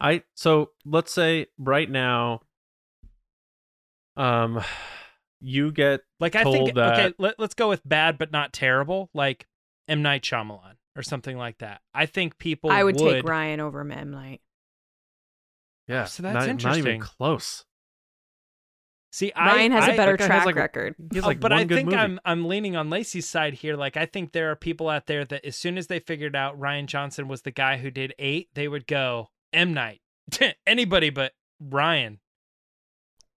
I so let's say right now, um, you get Like I think that okay, let, let's go with bad but not terrible, like M Night Shyamalan or something like that. I think people I would, take Rian over M Night. yeah, oh, so that's not, Not even close. See, I, Rian has a a better that has track like record. He has Oh, like but one I good think movie. I'm I'm leaning on Lacey's side here. Like I think there are people out there that as soon as they figured out Rian Johnson was the guy who did eight, they would go M Night. Anybody but Rian.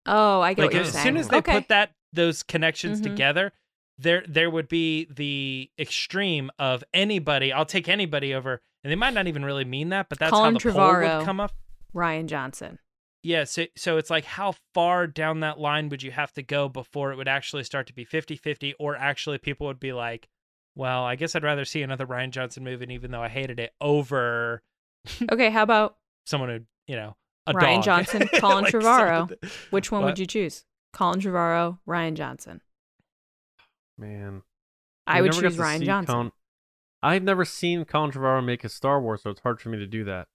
Oh, I get Like what you're as saying. soon as they okay. put that those connections Mhm. together, there there would be the extreme of anybody. I'll take anybody over, and they might not even really mean that, but that's Colin how the poll would come up. Rian Johnson. Yeah, so so it's like how far down that line would you have to go before it would actually start to be 50-50 or actually people would be like, well, I guess I'd rather see another Rian Johnson movie even though I hated it over Okay, how about someone who, you know, Rian dog. Johnson, Colin Like, Trevorrow. something- which one What? would you choose? Colin Trevorrow, Rian Johnson. Man, I You would choose Rian Johnson. Colin- I've never seen Colin Trevorrow make a Star Wars, so it's hard for me to do that.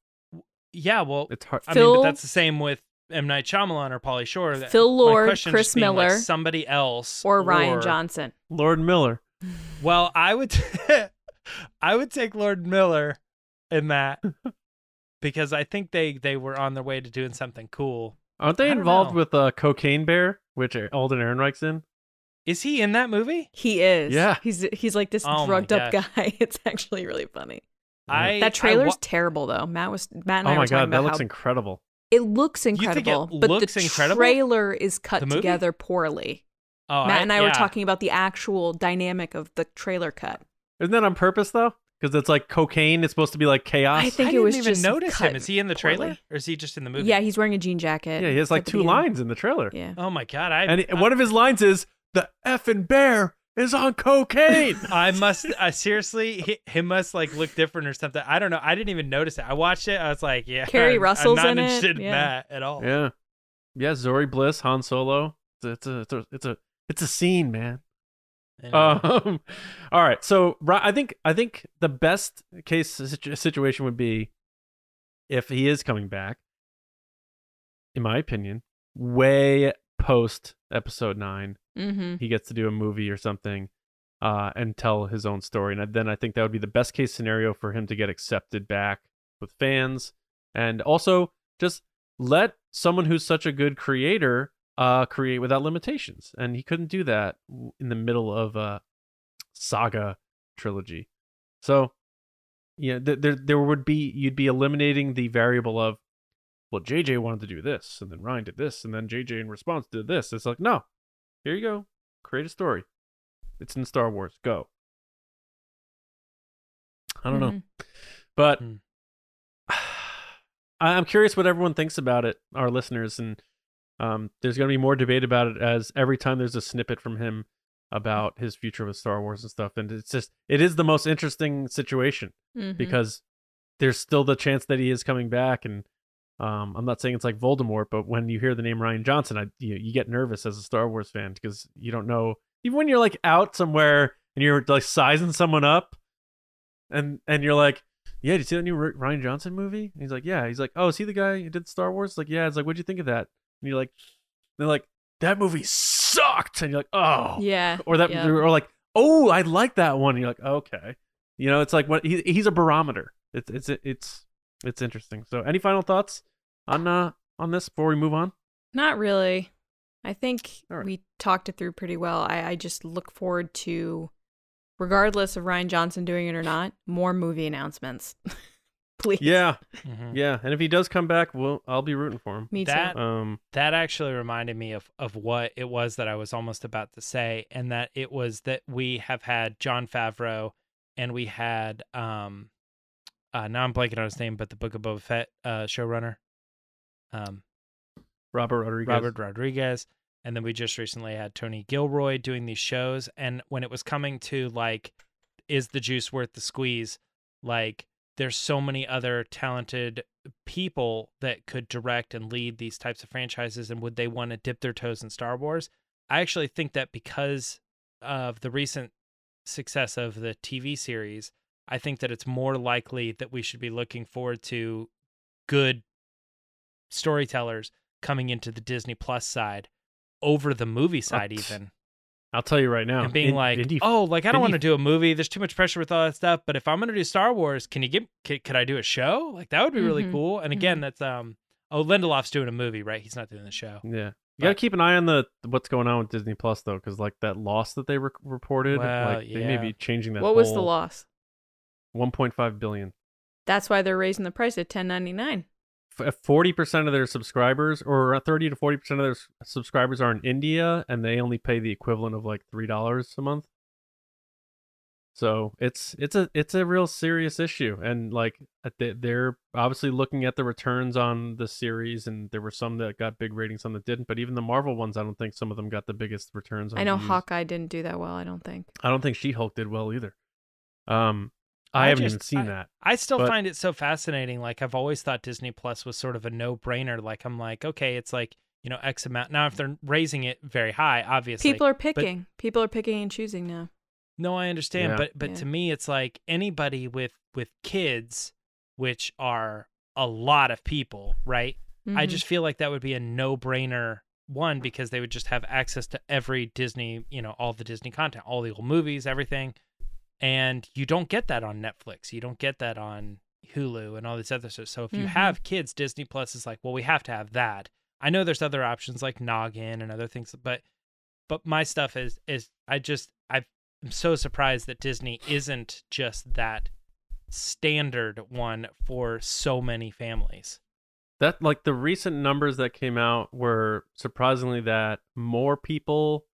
Yeah, well, It's hard. I mean, but that's the same with M Night Shyamalan or Pauly Shore. That- Phil my Lord, question Chris just being, like, Miller, somebody else or Rian Johnson. Lord Miller. Well, I would I would take Lord Miller in that because I think they they were on their way to doing something cool. Aren't they involved know. with uh, Cocaine Bear, which Alden Ehrenreich's in? Is he in that movie? He is. Yeah. He's he's like this Oh drugged up guy. It's actually really funny. I That trailer's I, terrible though. Matt was Matt and I Oh were my talking god, that about looks how incredible. it looks think it incredible, but looks the incredible? trailer is cut together poorly. oh, Matt and I were talking about the actual dynamic of the trailer cut. Isn't that on purpose though? Because it's like cocaine. It's supposed to be like chaos. I think I it didn't was even just notice him. Is he in the trailer poorly. or is he just in the movie? Yeah, he's wearing a jean jacket. yeah, he has like two lines in the trailer. Yeah. Oh my god! I And I- one of his lines is the effing bear is on cocaine. I must I seriously he, he must like look different or something. I don't know. I didn't even notice it. I watched it. I was like, yeah, Carrie I'm- Russell's I'm not in it, interested in yeah. that at all. yeah, yeah. Zorii Bliss, Han Solo. It's a it's a it's a it's a scene, man. Anyway. Um, all right. So I think I think the best case situation would be if he is coming back. In my opinion, way post episode nine, Mm-hmm. he gets to do a movie or something, uh, and tell his own story. And then I think that would be the best case scenario for him to get accepted back with fans, and also just let someone who's such a good creator uh create without limitations. And he couldn't do that in the middle of a saga trilogy. So yeah th- there there would be you'd be eliminating the variable of well jj wanted to do this and then rian did this and then jj in response did this. It's like no here you go. Create a story. It's in star wars. Go. I don't know. Mm-hmm. but Hmm. I- I'm curious what everyone thinks about it, our listeners, and um, there's going to be more debate about it as every time there's a snippet from him about his future with Star Wars and stuff, and it's just it is the most interesting situation Mm-hmm. because there's still the chance that he is coming back, and um, I'm not saying it's like Voldemort, but when you hear the name Rian Johnson, I you, you get nervous as a Star Wars fan because you don't know even when you're like out somewhere and you're like sizing someone up, and and you're like, yeah, did you see that new Rian Johnson movie? And he's like, yeah. He's like, oh, is he the guy who did Star Wars? Like, yeah. It's like, what'd you think of that? And you're like, they're like, that movie sucked, and you're like, oh, Yeah. or that, yeah. or like, oh, I like that one. And you're like, okay, you know, it's like what he, he's a barometer. It's it's it's it's interesting. So, any final thoughts on uh on this before we move on? Not really. I think right. we talked it through pretty well. I, I just look forward to, regardless of Rian Johnson doing it or not, more movie announcements. Please. Yeah, Mhm. yeah. And if he does come back, well, I'll be rooting for him. Me That- too. Um, that actually reminded me of of what it was that I was almost about to say, and that it was that we have had Jon Favreau and we had um uh now I'm blanking on his name, but the Book of Boba Fett uh showrunner. Um Robert Rodriguez. Robert Rodriguez. And then we just recently had Tony Gilroy doing these shows. And when it was coming to like, is the juice worth the squeeze? Like, there's so many other talented people that could direct and lead these types of franchises. And would they want to dip their toes in Star Wars? I actually think that because of the recent success of the TV series, I think that it's more likely that we should be looking forward to good storytellers coming into the Disney Plus side over the movie side, even. I'll tell you right now. and being in- like, Indy- oh, like I don't want to do a movie. There's too much pressure with all that stuff. But if I'm gonna do Star Wars, can you give? Could, could I do a show? Like that would be really Mhm. cool. And again, that's um. Oh, Lindelof's doing a movie, right? He's not doing the show. Yeah. You gotta keep an eye on the what's going on with Disney Plus though, because like that loss that they re- reported, Well, like they may be changing that. what was the loss? One point five billion. That's why they're raising the price at ten ninety nine. Forty percent of their subscribers, or thirty to forty percent of their subscribers, are in India, and they only pay the equivalent of like three dollars a month. So it's it's a it's a real serious issue, and like uh, they- they're obviously looking at the returns on the series, and there were some that got big ratings, some that didn't. But even the Marvel ones, I don't think some of them got the biggest returns. On I know views. Hawkeye didn't do that well. I don't think. I don't think She Hulk did well either. Um, I, I haven't just- even seen that. I still But- find it so fascinating. Like I've always thought Disney Plus was sort of a no brainer. Like I'm like, okay, it's like you know X amount. Now if they're raising it very high, obviously People are picking. People are picking and choosing now. No, I understand, Yeah. but but Yeah. to me, it's like anybody with with kids, which are a lot of people, right? I Mhm. just feel like that would be a no brainer. One because they would just have access to every Disney, you know, all the Disney content, all the old movies, everything, and you don't get that on Netflix. You don't get that on Hulu and all these other stuff. So if you Mhm. have kids, Disney Plus is like, well, we have to have that. I know there's other options like Noggin and other things, but but my stuff is is I just I I'm so surprised that Disney isn't just that standard one for so many families. That like the recent numbers that came out were surprisingly that more people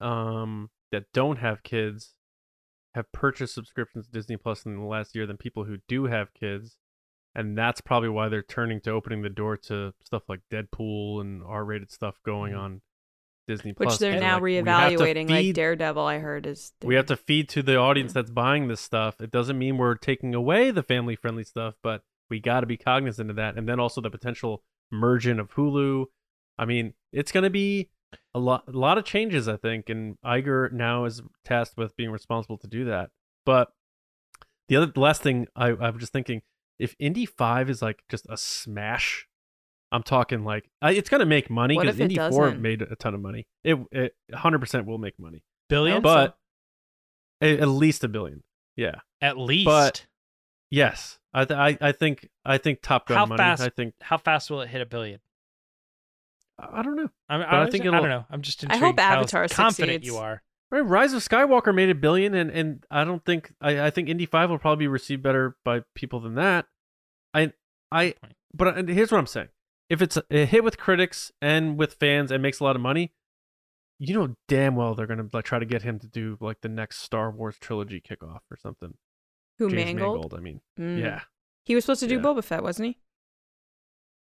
um that don't have kids have purchased subscriptions to Disney Plus in the last year than people who do have kids. And that's probably why they're turning to opening the door to stuff like Deadpool and R-rated stuff going Mhm. on Disney Plus. Which Plus. they're now like, we have to reevaluating. Like Daredevil, I heard is. we have to feed to the audience that's buying this stuff. It doesn't mean we're taking away the family friendly stuff, but we got to be cognizant of that. And then also the potential merging of Hulu. I mean, it's going to be a lot, a lot of changes, I think. And Iger now is tasked with being responsible to do that. But the other, the last thing I, I was just thinking, if Indy Five is like just a smash, I'm talking like I- it's going to make money because if Indy Four doesn't? made a ton of money. It, it 100% will make money Billions, but a- at least a billion. Yeah. at least. but- Yes. I th- I I think I think Top Gun How money. fast- I think how fast will it hit a billion? I don't know. I, mean, But I I, think think I don't know. I'm just intrigued. I hope how Avatar confident succeeds. you are. Right, Rise of Skywalker made a billion, and and I don't think I I think Indy Five will probably be received better by people than that. I I but here's what I'm saying: if it's a, a hit with critics and with fans and makes a lot of money, you know damn well they're gonna like try to get him to do like the next Star Wars trilogy kickoff or something. Who James Mangold? Mangold, I mean, Mm. yeah. He was supposed to do Yeah. Boba Fett, wasn't he?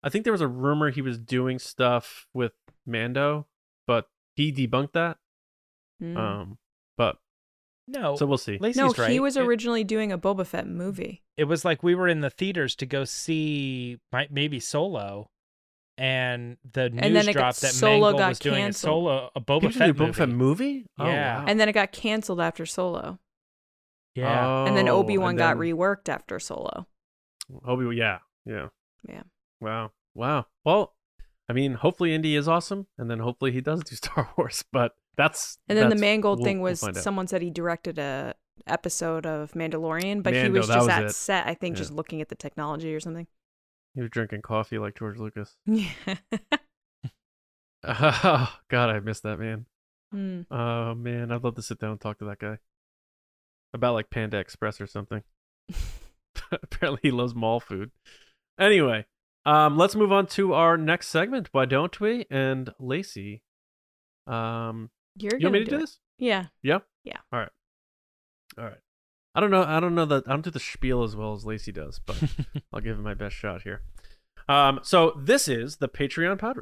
I think there was a rumor he was doing stuff with Mando, but he debunked that. Mm. Um, but No, so we'll see. Lacey's no, right. he was It- originally doing a Boba Fett movie. it was like we were in the theaters to go see might maybe Solo, and the news And then it got- dropped that Solo Mangold got was doing a canceled. Solo a Boba Fett do Boba movie. Fett movie? Oh, Yeah. wow. And then it got canceled after Solo. Yeah, and then Oh, Obi Wan got reworked after Solo. Obi, yeah, yeah, Yeah. Wow, wow. Well, I mean, hopefully Indy is awesome, and then hopefully he does do Star Wars. But that's And then the Mangold we'll- thing we'll was someone said he directed a episode of Mandalorian, but he was just was at it. set, I think, Yeah. just looking at the technology or something. He was drinking coffee like George Lucas. Yeah. Oh, God, I missed that man. Hmm. Oh man, I'd love to sit down and talk to that guy about like Panda Express or something. Apparently, he loves mall food. Anyway, um, let's move on to our next segment. Why don't we? And Lacey, um, You're you want me to do this? Yeah. Yeah. Yeah. All right. All right. I don't know. I don't know that I don't do the spiel as well as Lacey does, but I'll give it my best shot here. Um, so this is the Patreon pod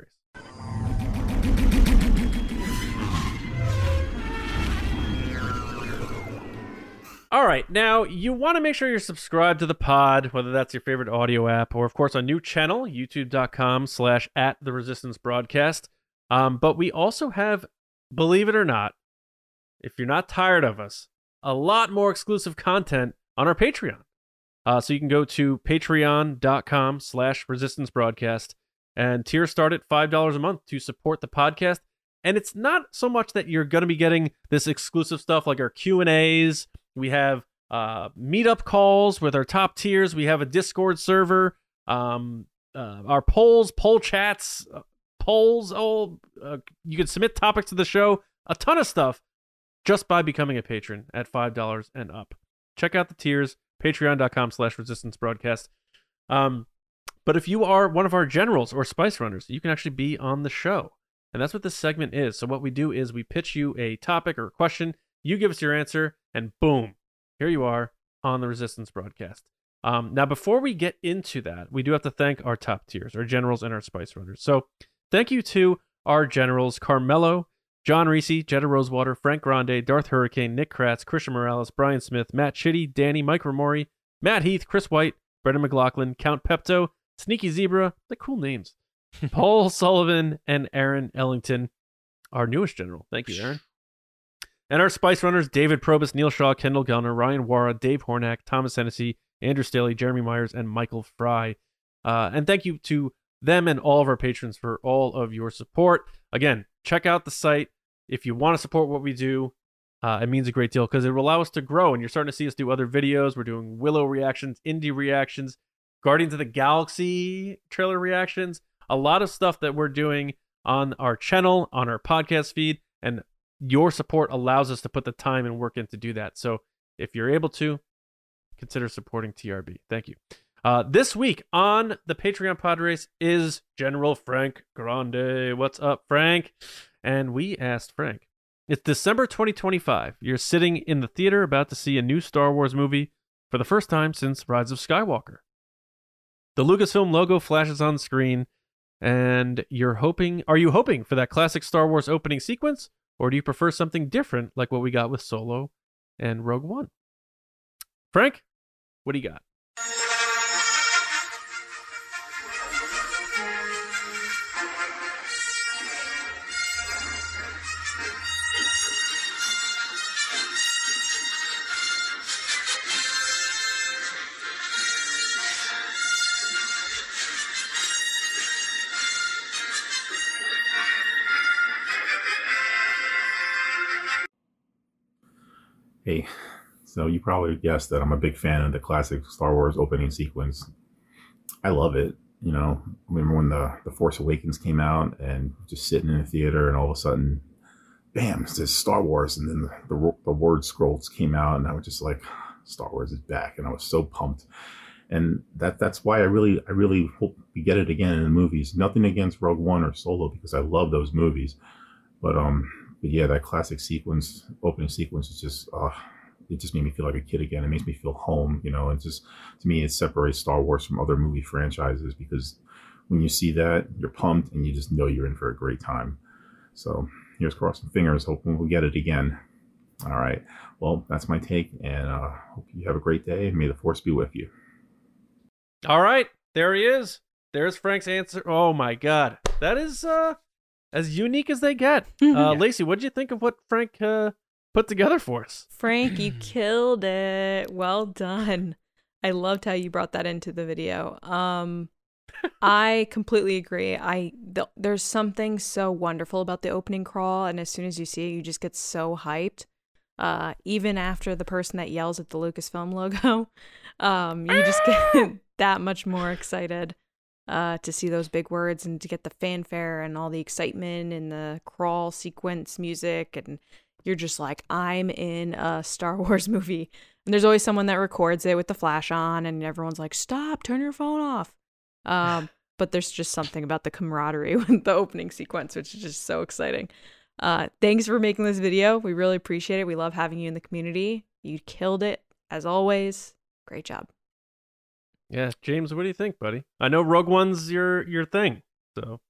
All right, now you want to make sure you're subscribed to the pod, whether that's your favorite audio app or, of course, our new channel, youtube.com slash at the resistance broadcast. Um, but we also have, believe it or not, if you're not tired of us, a lot more exclusive content on our Patreon. Uh, so you can go to patreon.com slash resistance broadcast and tiers start at $5 a month to support the podcast. And it's not so much that you're going to be getting this exclusive stuff like our Q&As. We have uh, meetup calls with our top tiers. We have a Discord server. Um, uh, our polls, poll chats, uh, polls. Oh, you can submit topics to the show. A ton of stuff just by becoming a patron at $5 and up. Check out the tiers, patreon.com slash resistance broadcast. Um, but if you are one of our generals or spice runners, you can actually be on the show. And that's what this segment is. So what we do is we pitch you a topic or a question, you give us your answer, and boom, here you are on the resistance broadcast. Um, now, before we get into that, we do have to thank our top tiers, our generals and our spice runners. So thank you to our generals, Carmelo, John Reese, Jetta Rosewater, Frank Grande, Darth Hurricane, Nick Kratz, Christian Morales, Brian Smith, Matt Chitty, Danny, Mike Ramori, Matt Heath, Chris White, Brendan McLaughlin, Count Pepto, Sneaky Zebra, the cool names, Paul Sullivan, and Aaron Ellington, our newest general. Thank you, Aaron. And our Spice Runners, David Probus, Neil Shaw, Kendall Gunner, Ryan Wara, Dave Hornack, Thomas Hennessy, Andrew Staley, Jeremy Myers, and Michael Fry. Uh, and thank you to them and all of our patrons for all of your support. Again, check out the site if you want to support what we do. Uh, it means a great deal because it will allow us to grow. And you're starting to see us do other videos. We're doing Willow reactions, Indy reactions, Guardians of the Galaxy trailer reactions, a lot of stuff that we're doing on our channel, on our podcast feed. And your support allows us to put the time and work in to do that. So if you're able to, consider supporting TRB. Thank you. Uh, this week on the Patreon race is General Frank Grande. What's up, Frank? And we asked Frank, it's December 2025. You're sitting in the theater about to see a new Star Wars movie for the first time since Rise of Skywalker. The Lucasfilm logo flashes on screen. And you're hoping, are you hoping for that classic Star Wars opening sequence, or do you prefer something different like what we got with Solo and Rogue One? Frank, what do you got? Hey, so you probably guessed that I'm a big fan of the classic Star Wars opening sequence. I love it. You know, I remember when the, the Force Awakens came out and just sitting in the theater and all of a sudden, bam, it says Star Wars. And then the, the, the word scrolls came out and I was just like, Star Wars is back. And I was so pumped. And that that's why I really I really hope we get it again in the movies. Nothing against Rogue One or Solo because I love those movies. But um but yeah, that classic sequence, opening sequence is just uh it just made me feel like a kid again. It makes me feel home, you know, and just to me, it separates Star Wars from other movie franchises because when you see that, you're pumped and you just know you're in for a great time. So here's crossing fingers, hoping we'll get it again. All right. Well, that's my take, and uh, hope you have a great day. May the force be with you. All right, there he is. There's Frank's answer. Oh my god, that is uh as unique as they get. Uh, Lacey, what did you think of what Frank uh, put together for us? Frank, you killed it. Well done. I loved how you brought that into the video. Um I completely agree. I th- there's something so wonderful about the opening crawl and as soon as you see it you just get so hyped. Uh even after the person that yells at the Lucasfilm logo, um you just get that much more excited uh to see those big words and to get the fanfare and all the excitement and the crawl sequence music and you're just like, I'm in a Star Wars movie. And there's always someone that records it with the flash on, and everyone's like, stop, turn your phone off. Um, but there's just something about the camaraderie with the opening sequence, which is just so exciting. Uh, thanks for making this video. We really appreciate it. We love having you in the community. You killed it, as always. Great job. Yeah, James, what do you think, buddy? I know Rogue One's your your thing. So,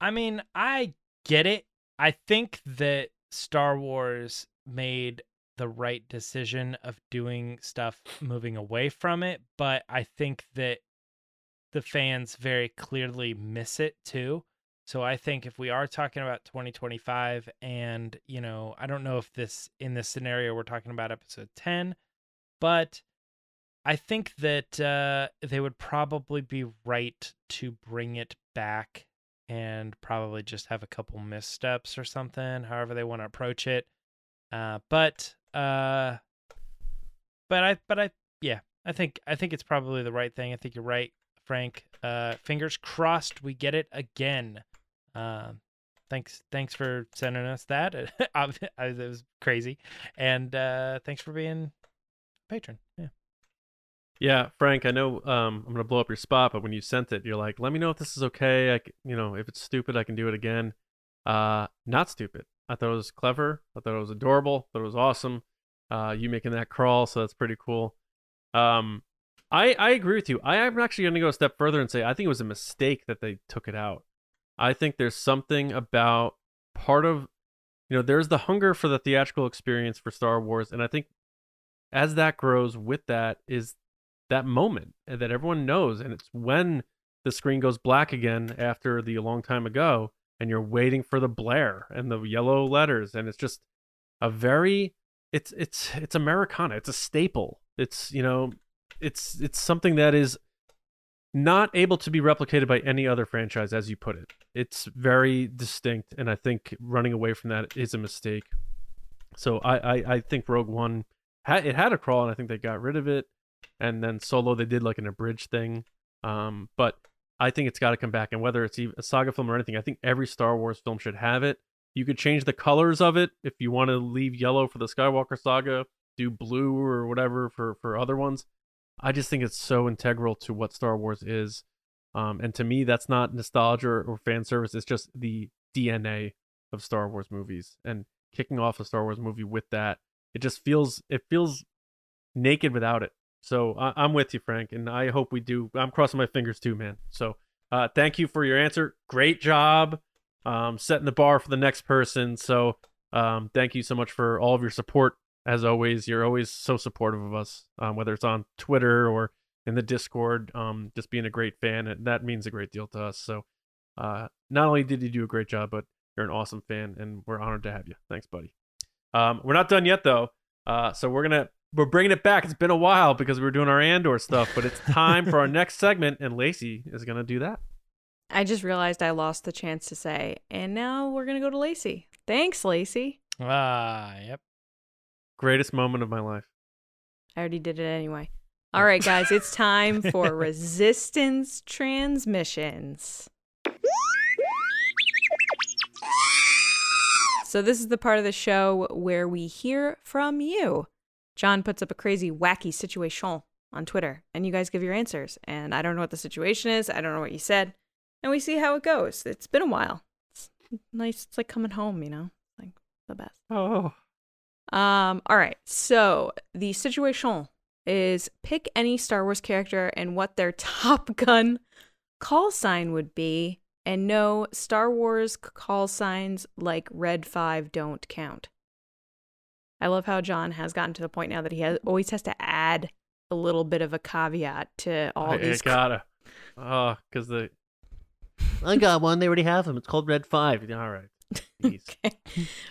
I mean, I get it. I think that Star Wars made the right decision of doing stuff moving away from it, but I think that the fans very clearly miss it too. So I think if we are talking about 2025 and, you know, I don't know if this in this scenario we're talking about episode 10, but I think that uh they would probably be right to bring it back and probably just have a couple missteps or something, however they want to approach it. Uh, but uh, but I but I yeah, I think I think it's probably the right thing. I think you're right, Frank. Uh, fingers crossed we get it again. Uh, thanks thanks for sending us that. it was crazy, and uh, thanks for being patron. Yeah. Frank, I know um, I'm gonna blow up your spot, but when you sent it, you're like, "Let me know if this is okay. I, c- you know, if it's stupid, I can do it again." Uh, not stupid. I thought it was clever. I thought it was adorable. I thought it was awesome. Uh, you making that crawl, so that's pretty cool. Um, I I agree with you. I am actually gonna go a step further and say I think it was a mistake that they took it out. I think there's something about part of, you know, there's the hunger for the theatrical experience for Star Wars, and I think as that grows with that is that moment that everyone knows and it's when the screen goes black again after the long time ago and you're waiting for the blare and the yellow letters and it's just a very it's it's it's americana it's a staple. It's you know it's it's something that is not able to be replicated by any other franchise as you put it. It's very distinct and i think running away from that is a mistake. So i i, I think rogue one it had a crawl and i think they got rid of it and then solo they did like an abridged thing um but i think it's got to come back and whether it's a saga film or anything i think every star wars film should have it. You could change the colors of it if you want to leave yellow for the skywalker saga do blue or whatever for for other ones. I just think it's so integral to what star wars is um and to me that's not nostalgia or fan service it's just the dna of star wars movies and kicking off a star wars movie with that it just feels it feels naked without it so I, I'm with you, Frank, and I hope we do. I'm crossing my fingers too, man. So Uh, thank you for your answer. Great job um, setting the bar for the next person. So um, thank you so much for all of your support. As always, you're always so supportive of us, um, whether it's on Twitter or in the Discord. Um, just being a great fan, that means a great deal to us. So uh, not only did you do a great job, but you're an awesome fan, and we're honored to have you. Thanks, buddy. Um, we're not done yet though, uh, so we're gonna we're bringing it back. It's been a while because we were doing our Andor stuff, but it's time for our next segment, and Lacey is gonna do that. I just realized I lost the chance to say, and now we're gonna go to Lacey. Thanks, Lacey. Ah, yep. Greatest moment of my life. I already did it anyway. All right, guys, it's time for resistance transmissions. So, this is the part of the show where we hear from you. John puts up a crazy, wacky situation on Twitter, and you guys give your answers. And I don't know what the situation is, I don't know what you said, and we see how it goes. It's been a while. It's nice. It's like coming home, you know? Like the best. Oh, Um, all right. So the situation is pick any Star Wars character and what their Top Gun call sign would be, and no Star Wars call signs like Red Five don't count. I love how John has gotten to the point now that he has always has to add a little bit of a caveat to all I, I these. gotta. Oh, because the I got one. They already have them. It's called Red Five. All right. Okay.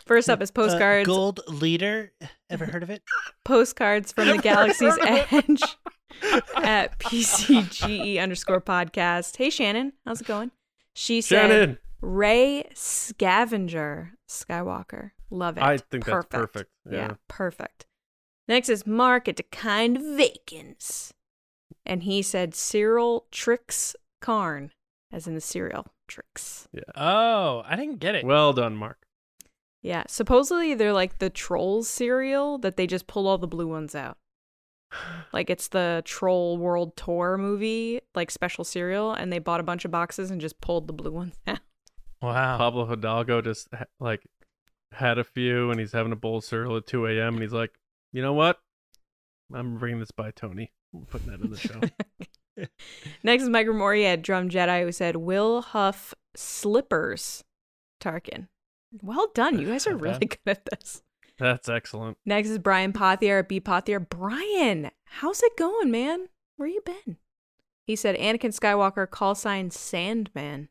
First up is postcards. Uh, gold leader. Ever heard of it? postcards from the galaxy's edge at PCGE underscore podcast. Hey Shannon, how's it going? She said Shannon. Rey Scavenger Skywalker. Love it. I think that's perfect. Yeah. perfect. Next is Mark at the kind of vacants. And he said Syril tricks Karn, as in the cereal Trix. Oh, I didn't get it. Well done, Mark. Yeah, supposedly they're like the Trolls cereal that they just pull all the blue ones out. Like it's the Troll World Tour movie, like special cereal, and they bought a bunch of boxes and just pulled the blue ones out. wow. Pablo Hidalgo just like had a few, and he's having a bowl of cereal at 2 a.m. and he's like, you know what? I'm bringing this by Tony. Putting that in the show. Next is Mike Mori at Drum Jedi who said Wilhuff Slippers Tarkin. Well done. You guys are really good at this. That's excellent. Next is Brian Pothier at B Pothier. Brian, how's it going, man? Where you been? He said Anakin Skywalker call sign Sandman.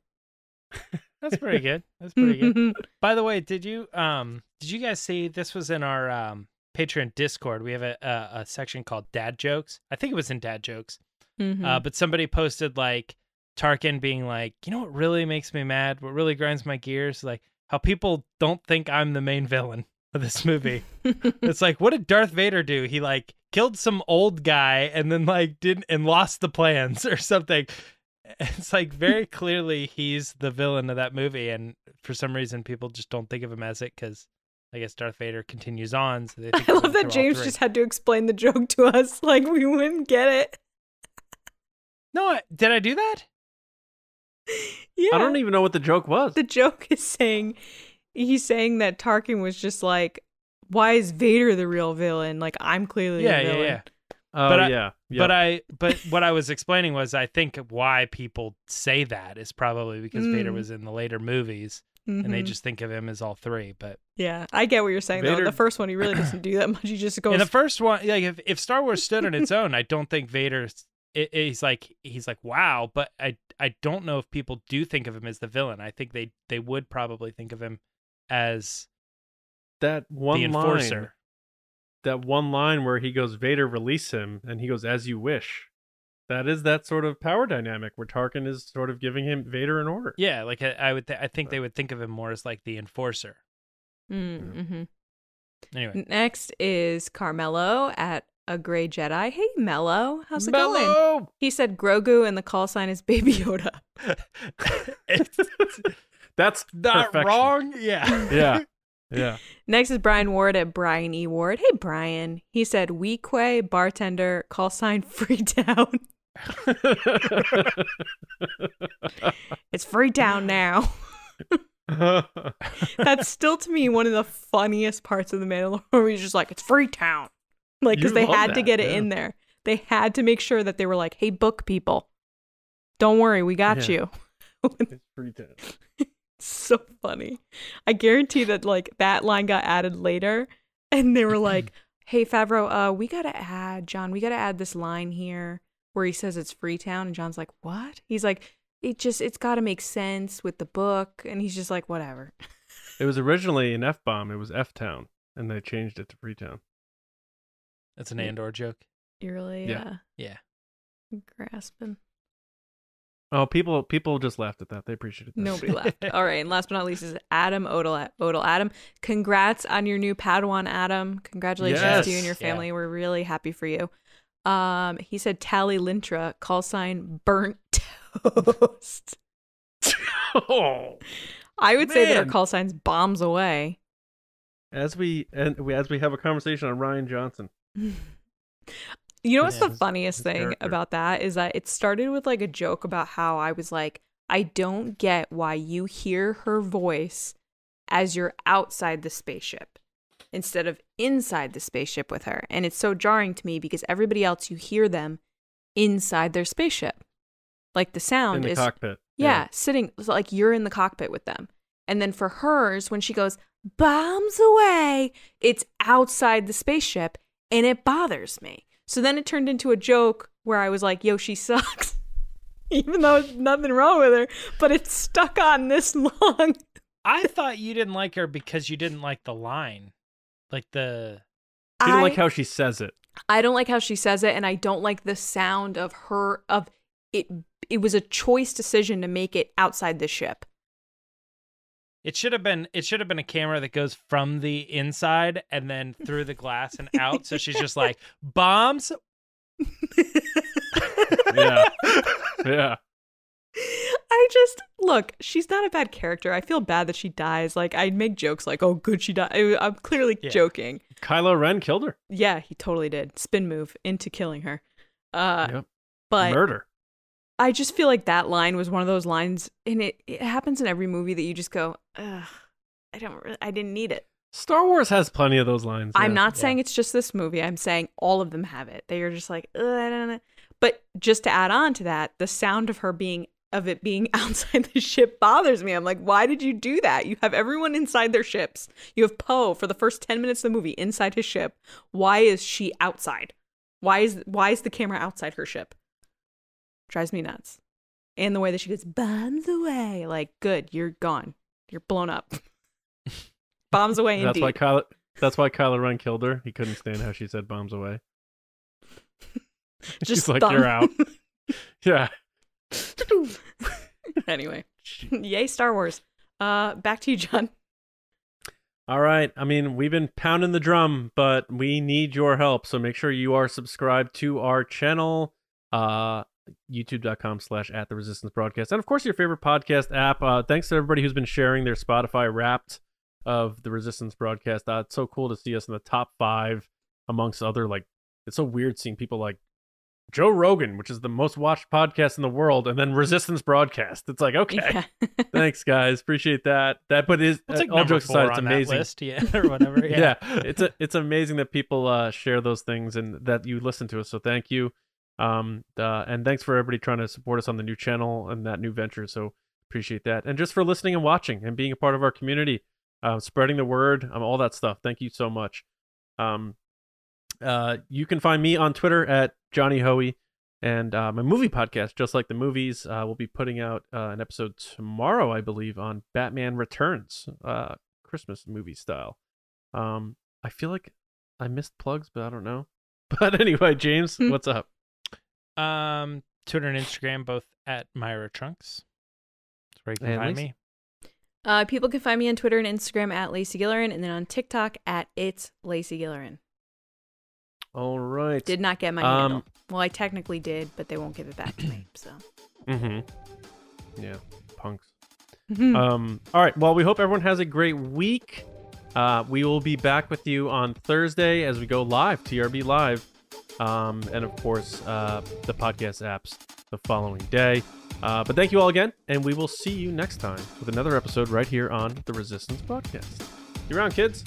That's pretty good. That's pretty good. By the way, did you um did you guys see this was in our um Patreon Discord? We have a a, a section called Dad Jokes. I think it was in Dad Jokes. Mhm. Uh, but somebody posted like Tarkin being like, you know what really makes me mad? What really grinds my gears? Like how people don't think I'm the main villain of this movie. it's like, what did Darth Vader do? He like killed some old guy and then like didn't and lost the plans or something. It's like very clearly he's the villain of that movie, and for some reason people just don't think of him as it because I guess Darth Vader continues on. So they think I love that James just had to explain the joke to us like we wouldn't get it. no. I- Did I do that? Yeah. I don't even know what the joke was. the joke is saying he's saying that Tarkin was just like, why is Vader the real villain? Like I'm clearly Yeah, the yeah, villain. yeah. Oh But I- yeah, yeah. But I, but what I was explaining was, I think why people say that is probably because Vader Mm. was in the later movies, and they Mhm. just think of him as all three. But yeah, I get what you're saying though. Vader- The first one he really doesn't do that much. He just goes in the first one, like if, if Star Wars stood on its own, I don't think Vader's. It, he's like he's like wow, but I I don't know if people do think of him as the villain. I think they they would probably think of him as that one the line, enforcer. That one line where he goes, "Vader, release him," and he goes, "As you wish." That is that sort of power dynamic where Tarkin is sort of giving him Vader an order. Yeah, like I, I would. Th- I think they would think of him more as like the enforcer. Mm-hmm. Anyway, Next is Carmelo at a gray Jedi. Hey Mello, how's it going? He said Grogu and the call sign is Baby Yoda. it's That's not perfection. wrong. Yeah. Yeah, yeah. Next is Brian Ward at Brian E. Ward. Hey Brian. He said Weequay bartender call sign Freetown. It's Freetown now. That's still to me one of the funniest parts of the Mandalorian. Where he's just like, it's Freetown, like because they had to that, get it yeah. in there. They had to make sure that they were like, hey, book people, don't worry, we got Yeah. you. It's Freetown. so funny. I guarantee that like that line got added later, and they were like, "Hey Favreau, uh, we gotta add John. We gotta add this line here where he says it's Freetown." And Jon's like, "What?" He's like, "It just it's got to make sense with the book." And he's just like, "Whatever." It was originally an F bomb. It was F Town, and they changed it to Freetown. That's an Andor joke. You're really Yeah. uh, Yeah. grasping. Oh, people people just laughed at that. They appreciated that. Nobody laughed. All right, and last but not least is Adam Odell. Odell, Adam, congrats on your new Padawan, Adam. Congratulations to you and your Yes. Yeah. family. We're really happy for you. Um, he said Tallie Lintra, call sign burnt toast. oh. I would say that our call sign's bombs away. As we and we as we have a conversation on Rian Johnson. You know what's Yeah, the funniest thing character. about that is that it started with like a joke about how I was like, I don't get why you hear her voice as you're outside the spaceship instead of inside the spaceship with her. And it's so jarring to me because everybody else you hear them inside their spaceship. Like the in sound the is cockpit. yeah, sitting it's like you're in the cockpit with them. And then for hers, when she goes, bombs away, it's outside the spaceship and it bothers me. So then it turned into a joke where I was like, yo, she sucks. Even though there's nothing wrong with her, but it's stuck on this long. I thought you didn't like her because you didn't like the line. Like the She didn't I, like how she says it. I don't like how she says it, and I don't like the sound of her of it it was a choice decision to make it outside the ship. It should have been it should have been a camera that goes from the inside and then through the glass and out. So she's just like bombs. Yeah. yeah. I just look. She's not a bad character. I feel bad that she dies. Like I make jokes like, "Oh, good, she died." I- I'm clearly Yeah. joking. Kylo Ren killed her. Yeah, he totally did. Spin move into killing her. Uh, yep. but Murder. I just feel like that line was one of those lines, and it it happens in every movie that you just go, Ugh, I don't, re- I didn't need it. Star Wars has plenty of those lines. I'm yeah. not saying it's just this movie. I'm saying all of them have it. They are just like, Ugh, I don't know. But just to add on to that, the sound of her being of it being outside the ship bothers me. I'm like, why did you do that? You have everyone inside their ships. You have Poe for the first 10 minutes of the movie inside his ship. Why is she outside? Why is why is the camera outside her ship? Drives me nuts. And the way that she goes, bombs away. Like, good, you're gone. You're blown up. bombs away That's indeed. why Kylo. That's why Kylo Ren killed her. He couldn't stand how she said bombs away. She's Just like, you're out. Yeah. anyway, yay Star Wars. Uh, back to you, John. All right. I mean, we've been pounding the drum, but we need your help. So make sure you are subscribed to our channel, uh, youtube.com slash at the resistance broadcast. And of course, your favorite podcast app. Uh, thanks to everybody who's been sharing their Spotify wrapped of the resistance broadcast. Uh, it's so cool to see us in the top five amongst other, like, it's so weird seeing people like Joe Rogan, which is the most watched podcast in the world, and then Resistance Broadcast. It's like, okay, Yeah. thanks guys, appreciate that. That, but is It's like all jokes aside, it's amazing. list, yeah, or whatever. Yeah. Yeah, it's a, it's amazing that people uh, share those things and that you listen to us. So thank you, um, uh, and thanks for everybody trying to support us on the new channel and that new venture. So appreciate that, and just for listening and watching and being a part of our community, uh, spreading the word, um, all that stuff. Thank you so much. Um, uh, you can find me on Twitter at Johnny Hoey. And uh, my movie podcast, just like the movies, uh, we'll be putting out uh, an episode tomorrow, I believe, on Batman Returns, uh, Christmas movie style. Um, I feel like I missed plugs, but I don't know. But anyway, James, Hmm. what's up? Um, Twitter and Instagram both at Myra Trunks. That's where you can And find Lacey? me. Uh, people can find me on Twitter and Instagram at Lacey Gillerin, and then on TikTok at It's Lacey Gillerin. All right. Did not get my Um, handle. Well, I technically did, but they won't give it back to me. So. Mm-hmm. Yeah, punks. Um, all right. Well, we hope everyone has a great week. Uh, we will be back with you on Thursday as we go live, TRB live, um, and of course uh, the podcast apps the following day. Uh, but thank you all again, and we will see you next time with another episode right here on the Resistance Podcast. You around, kids?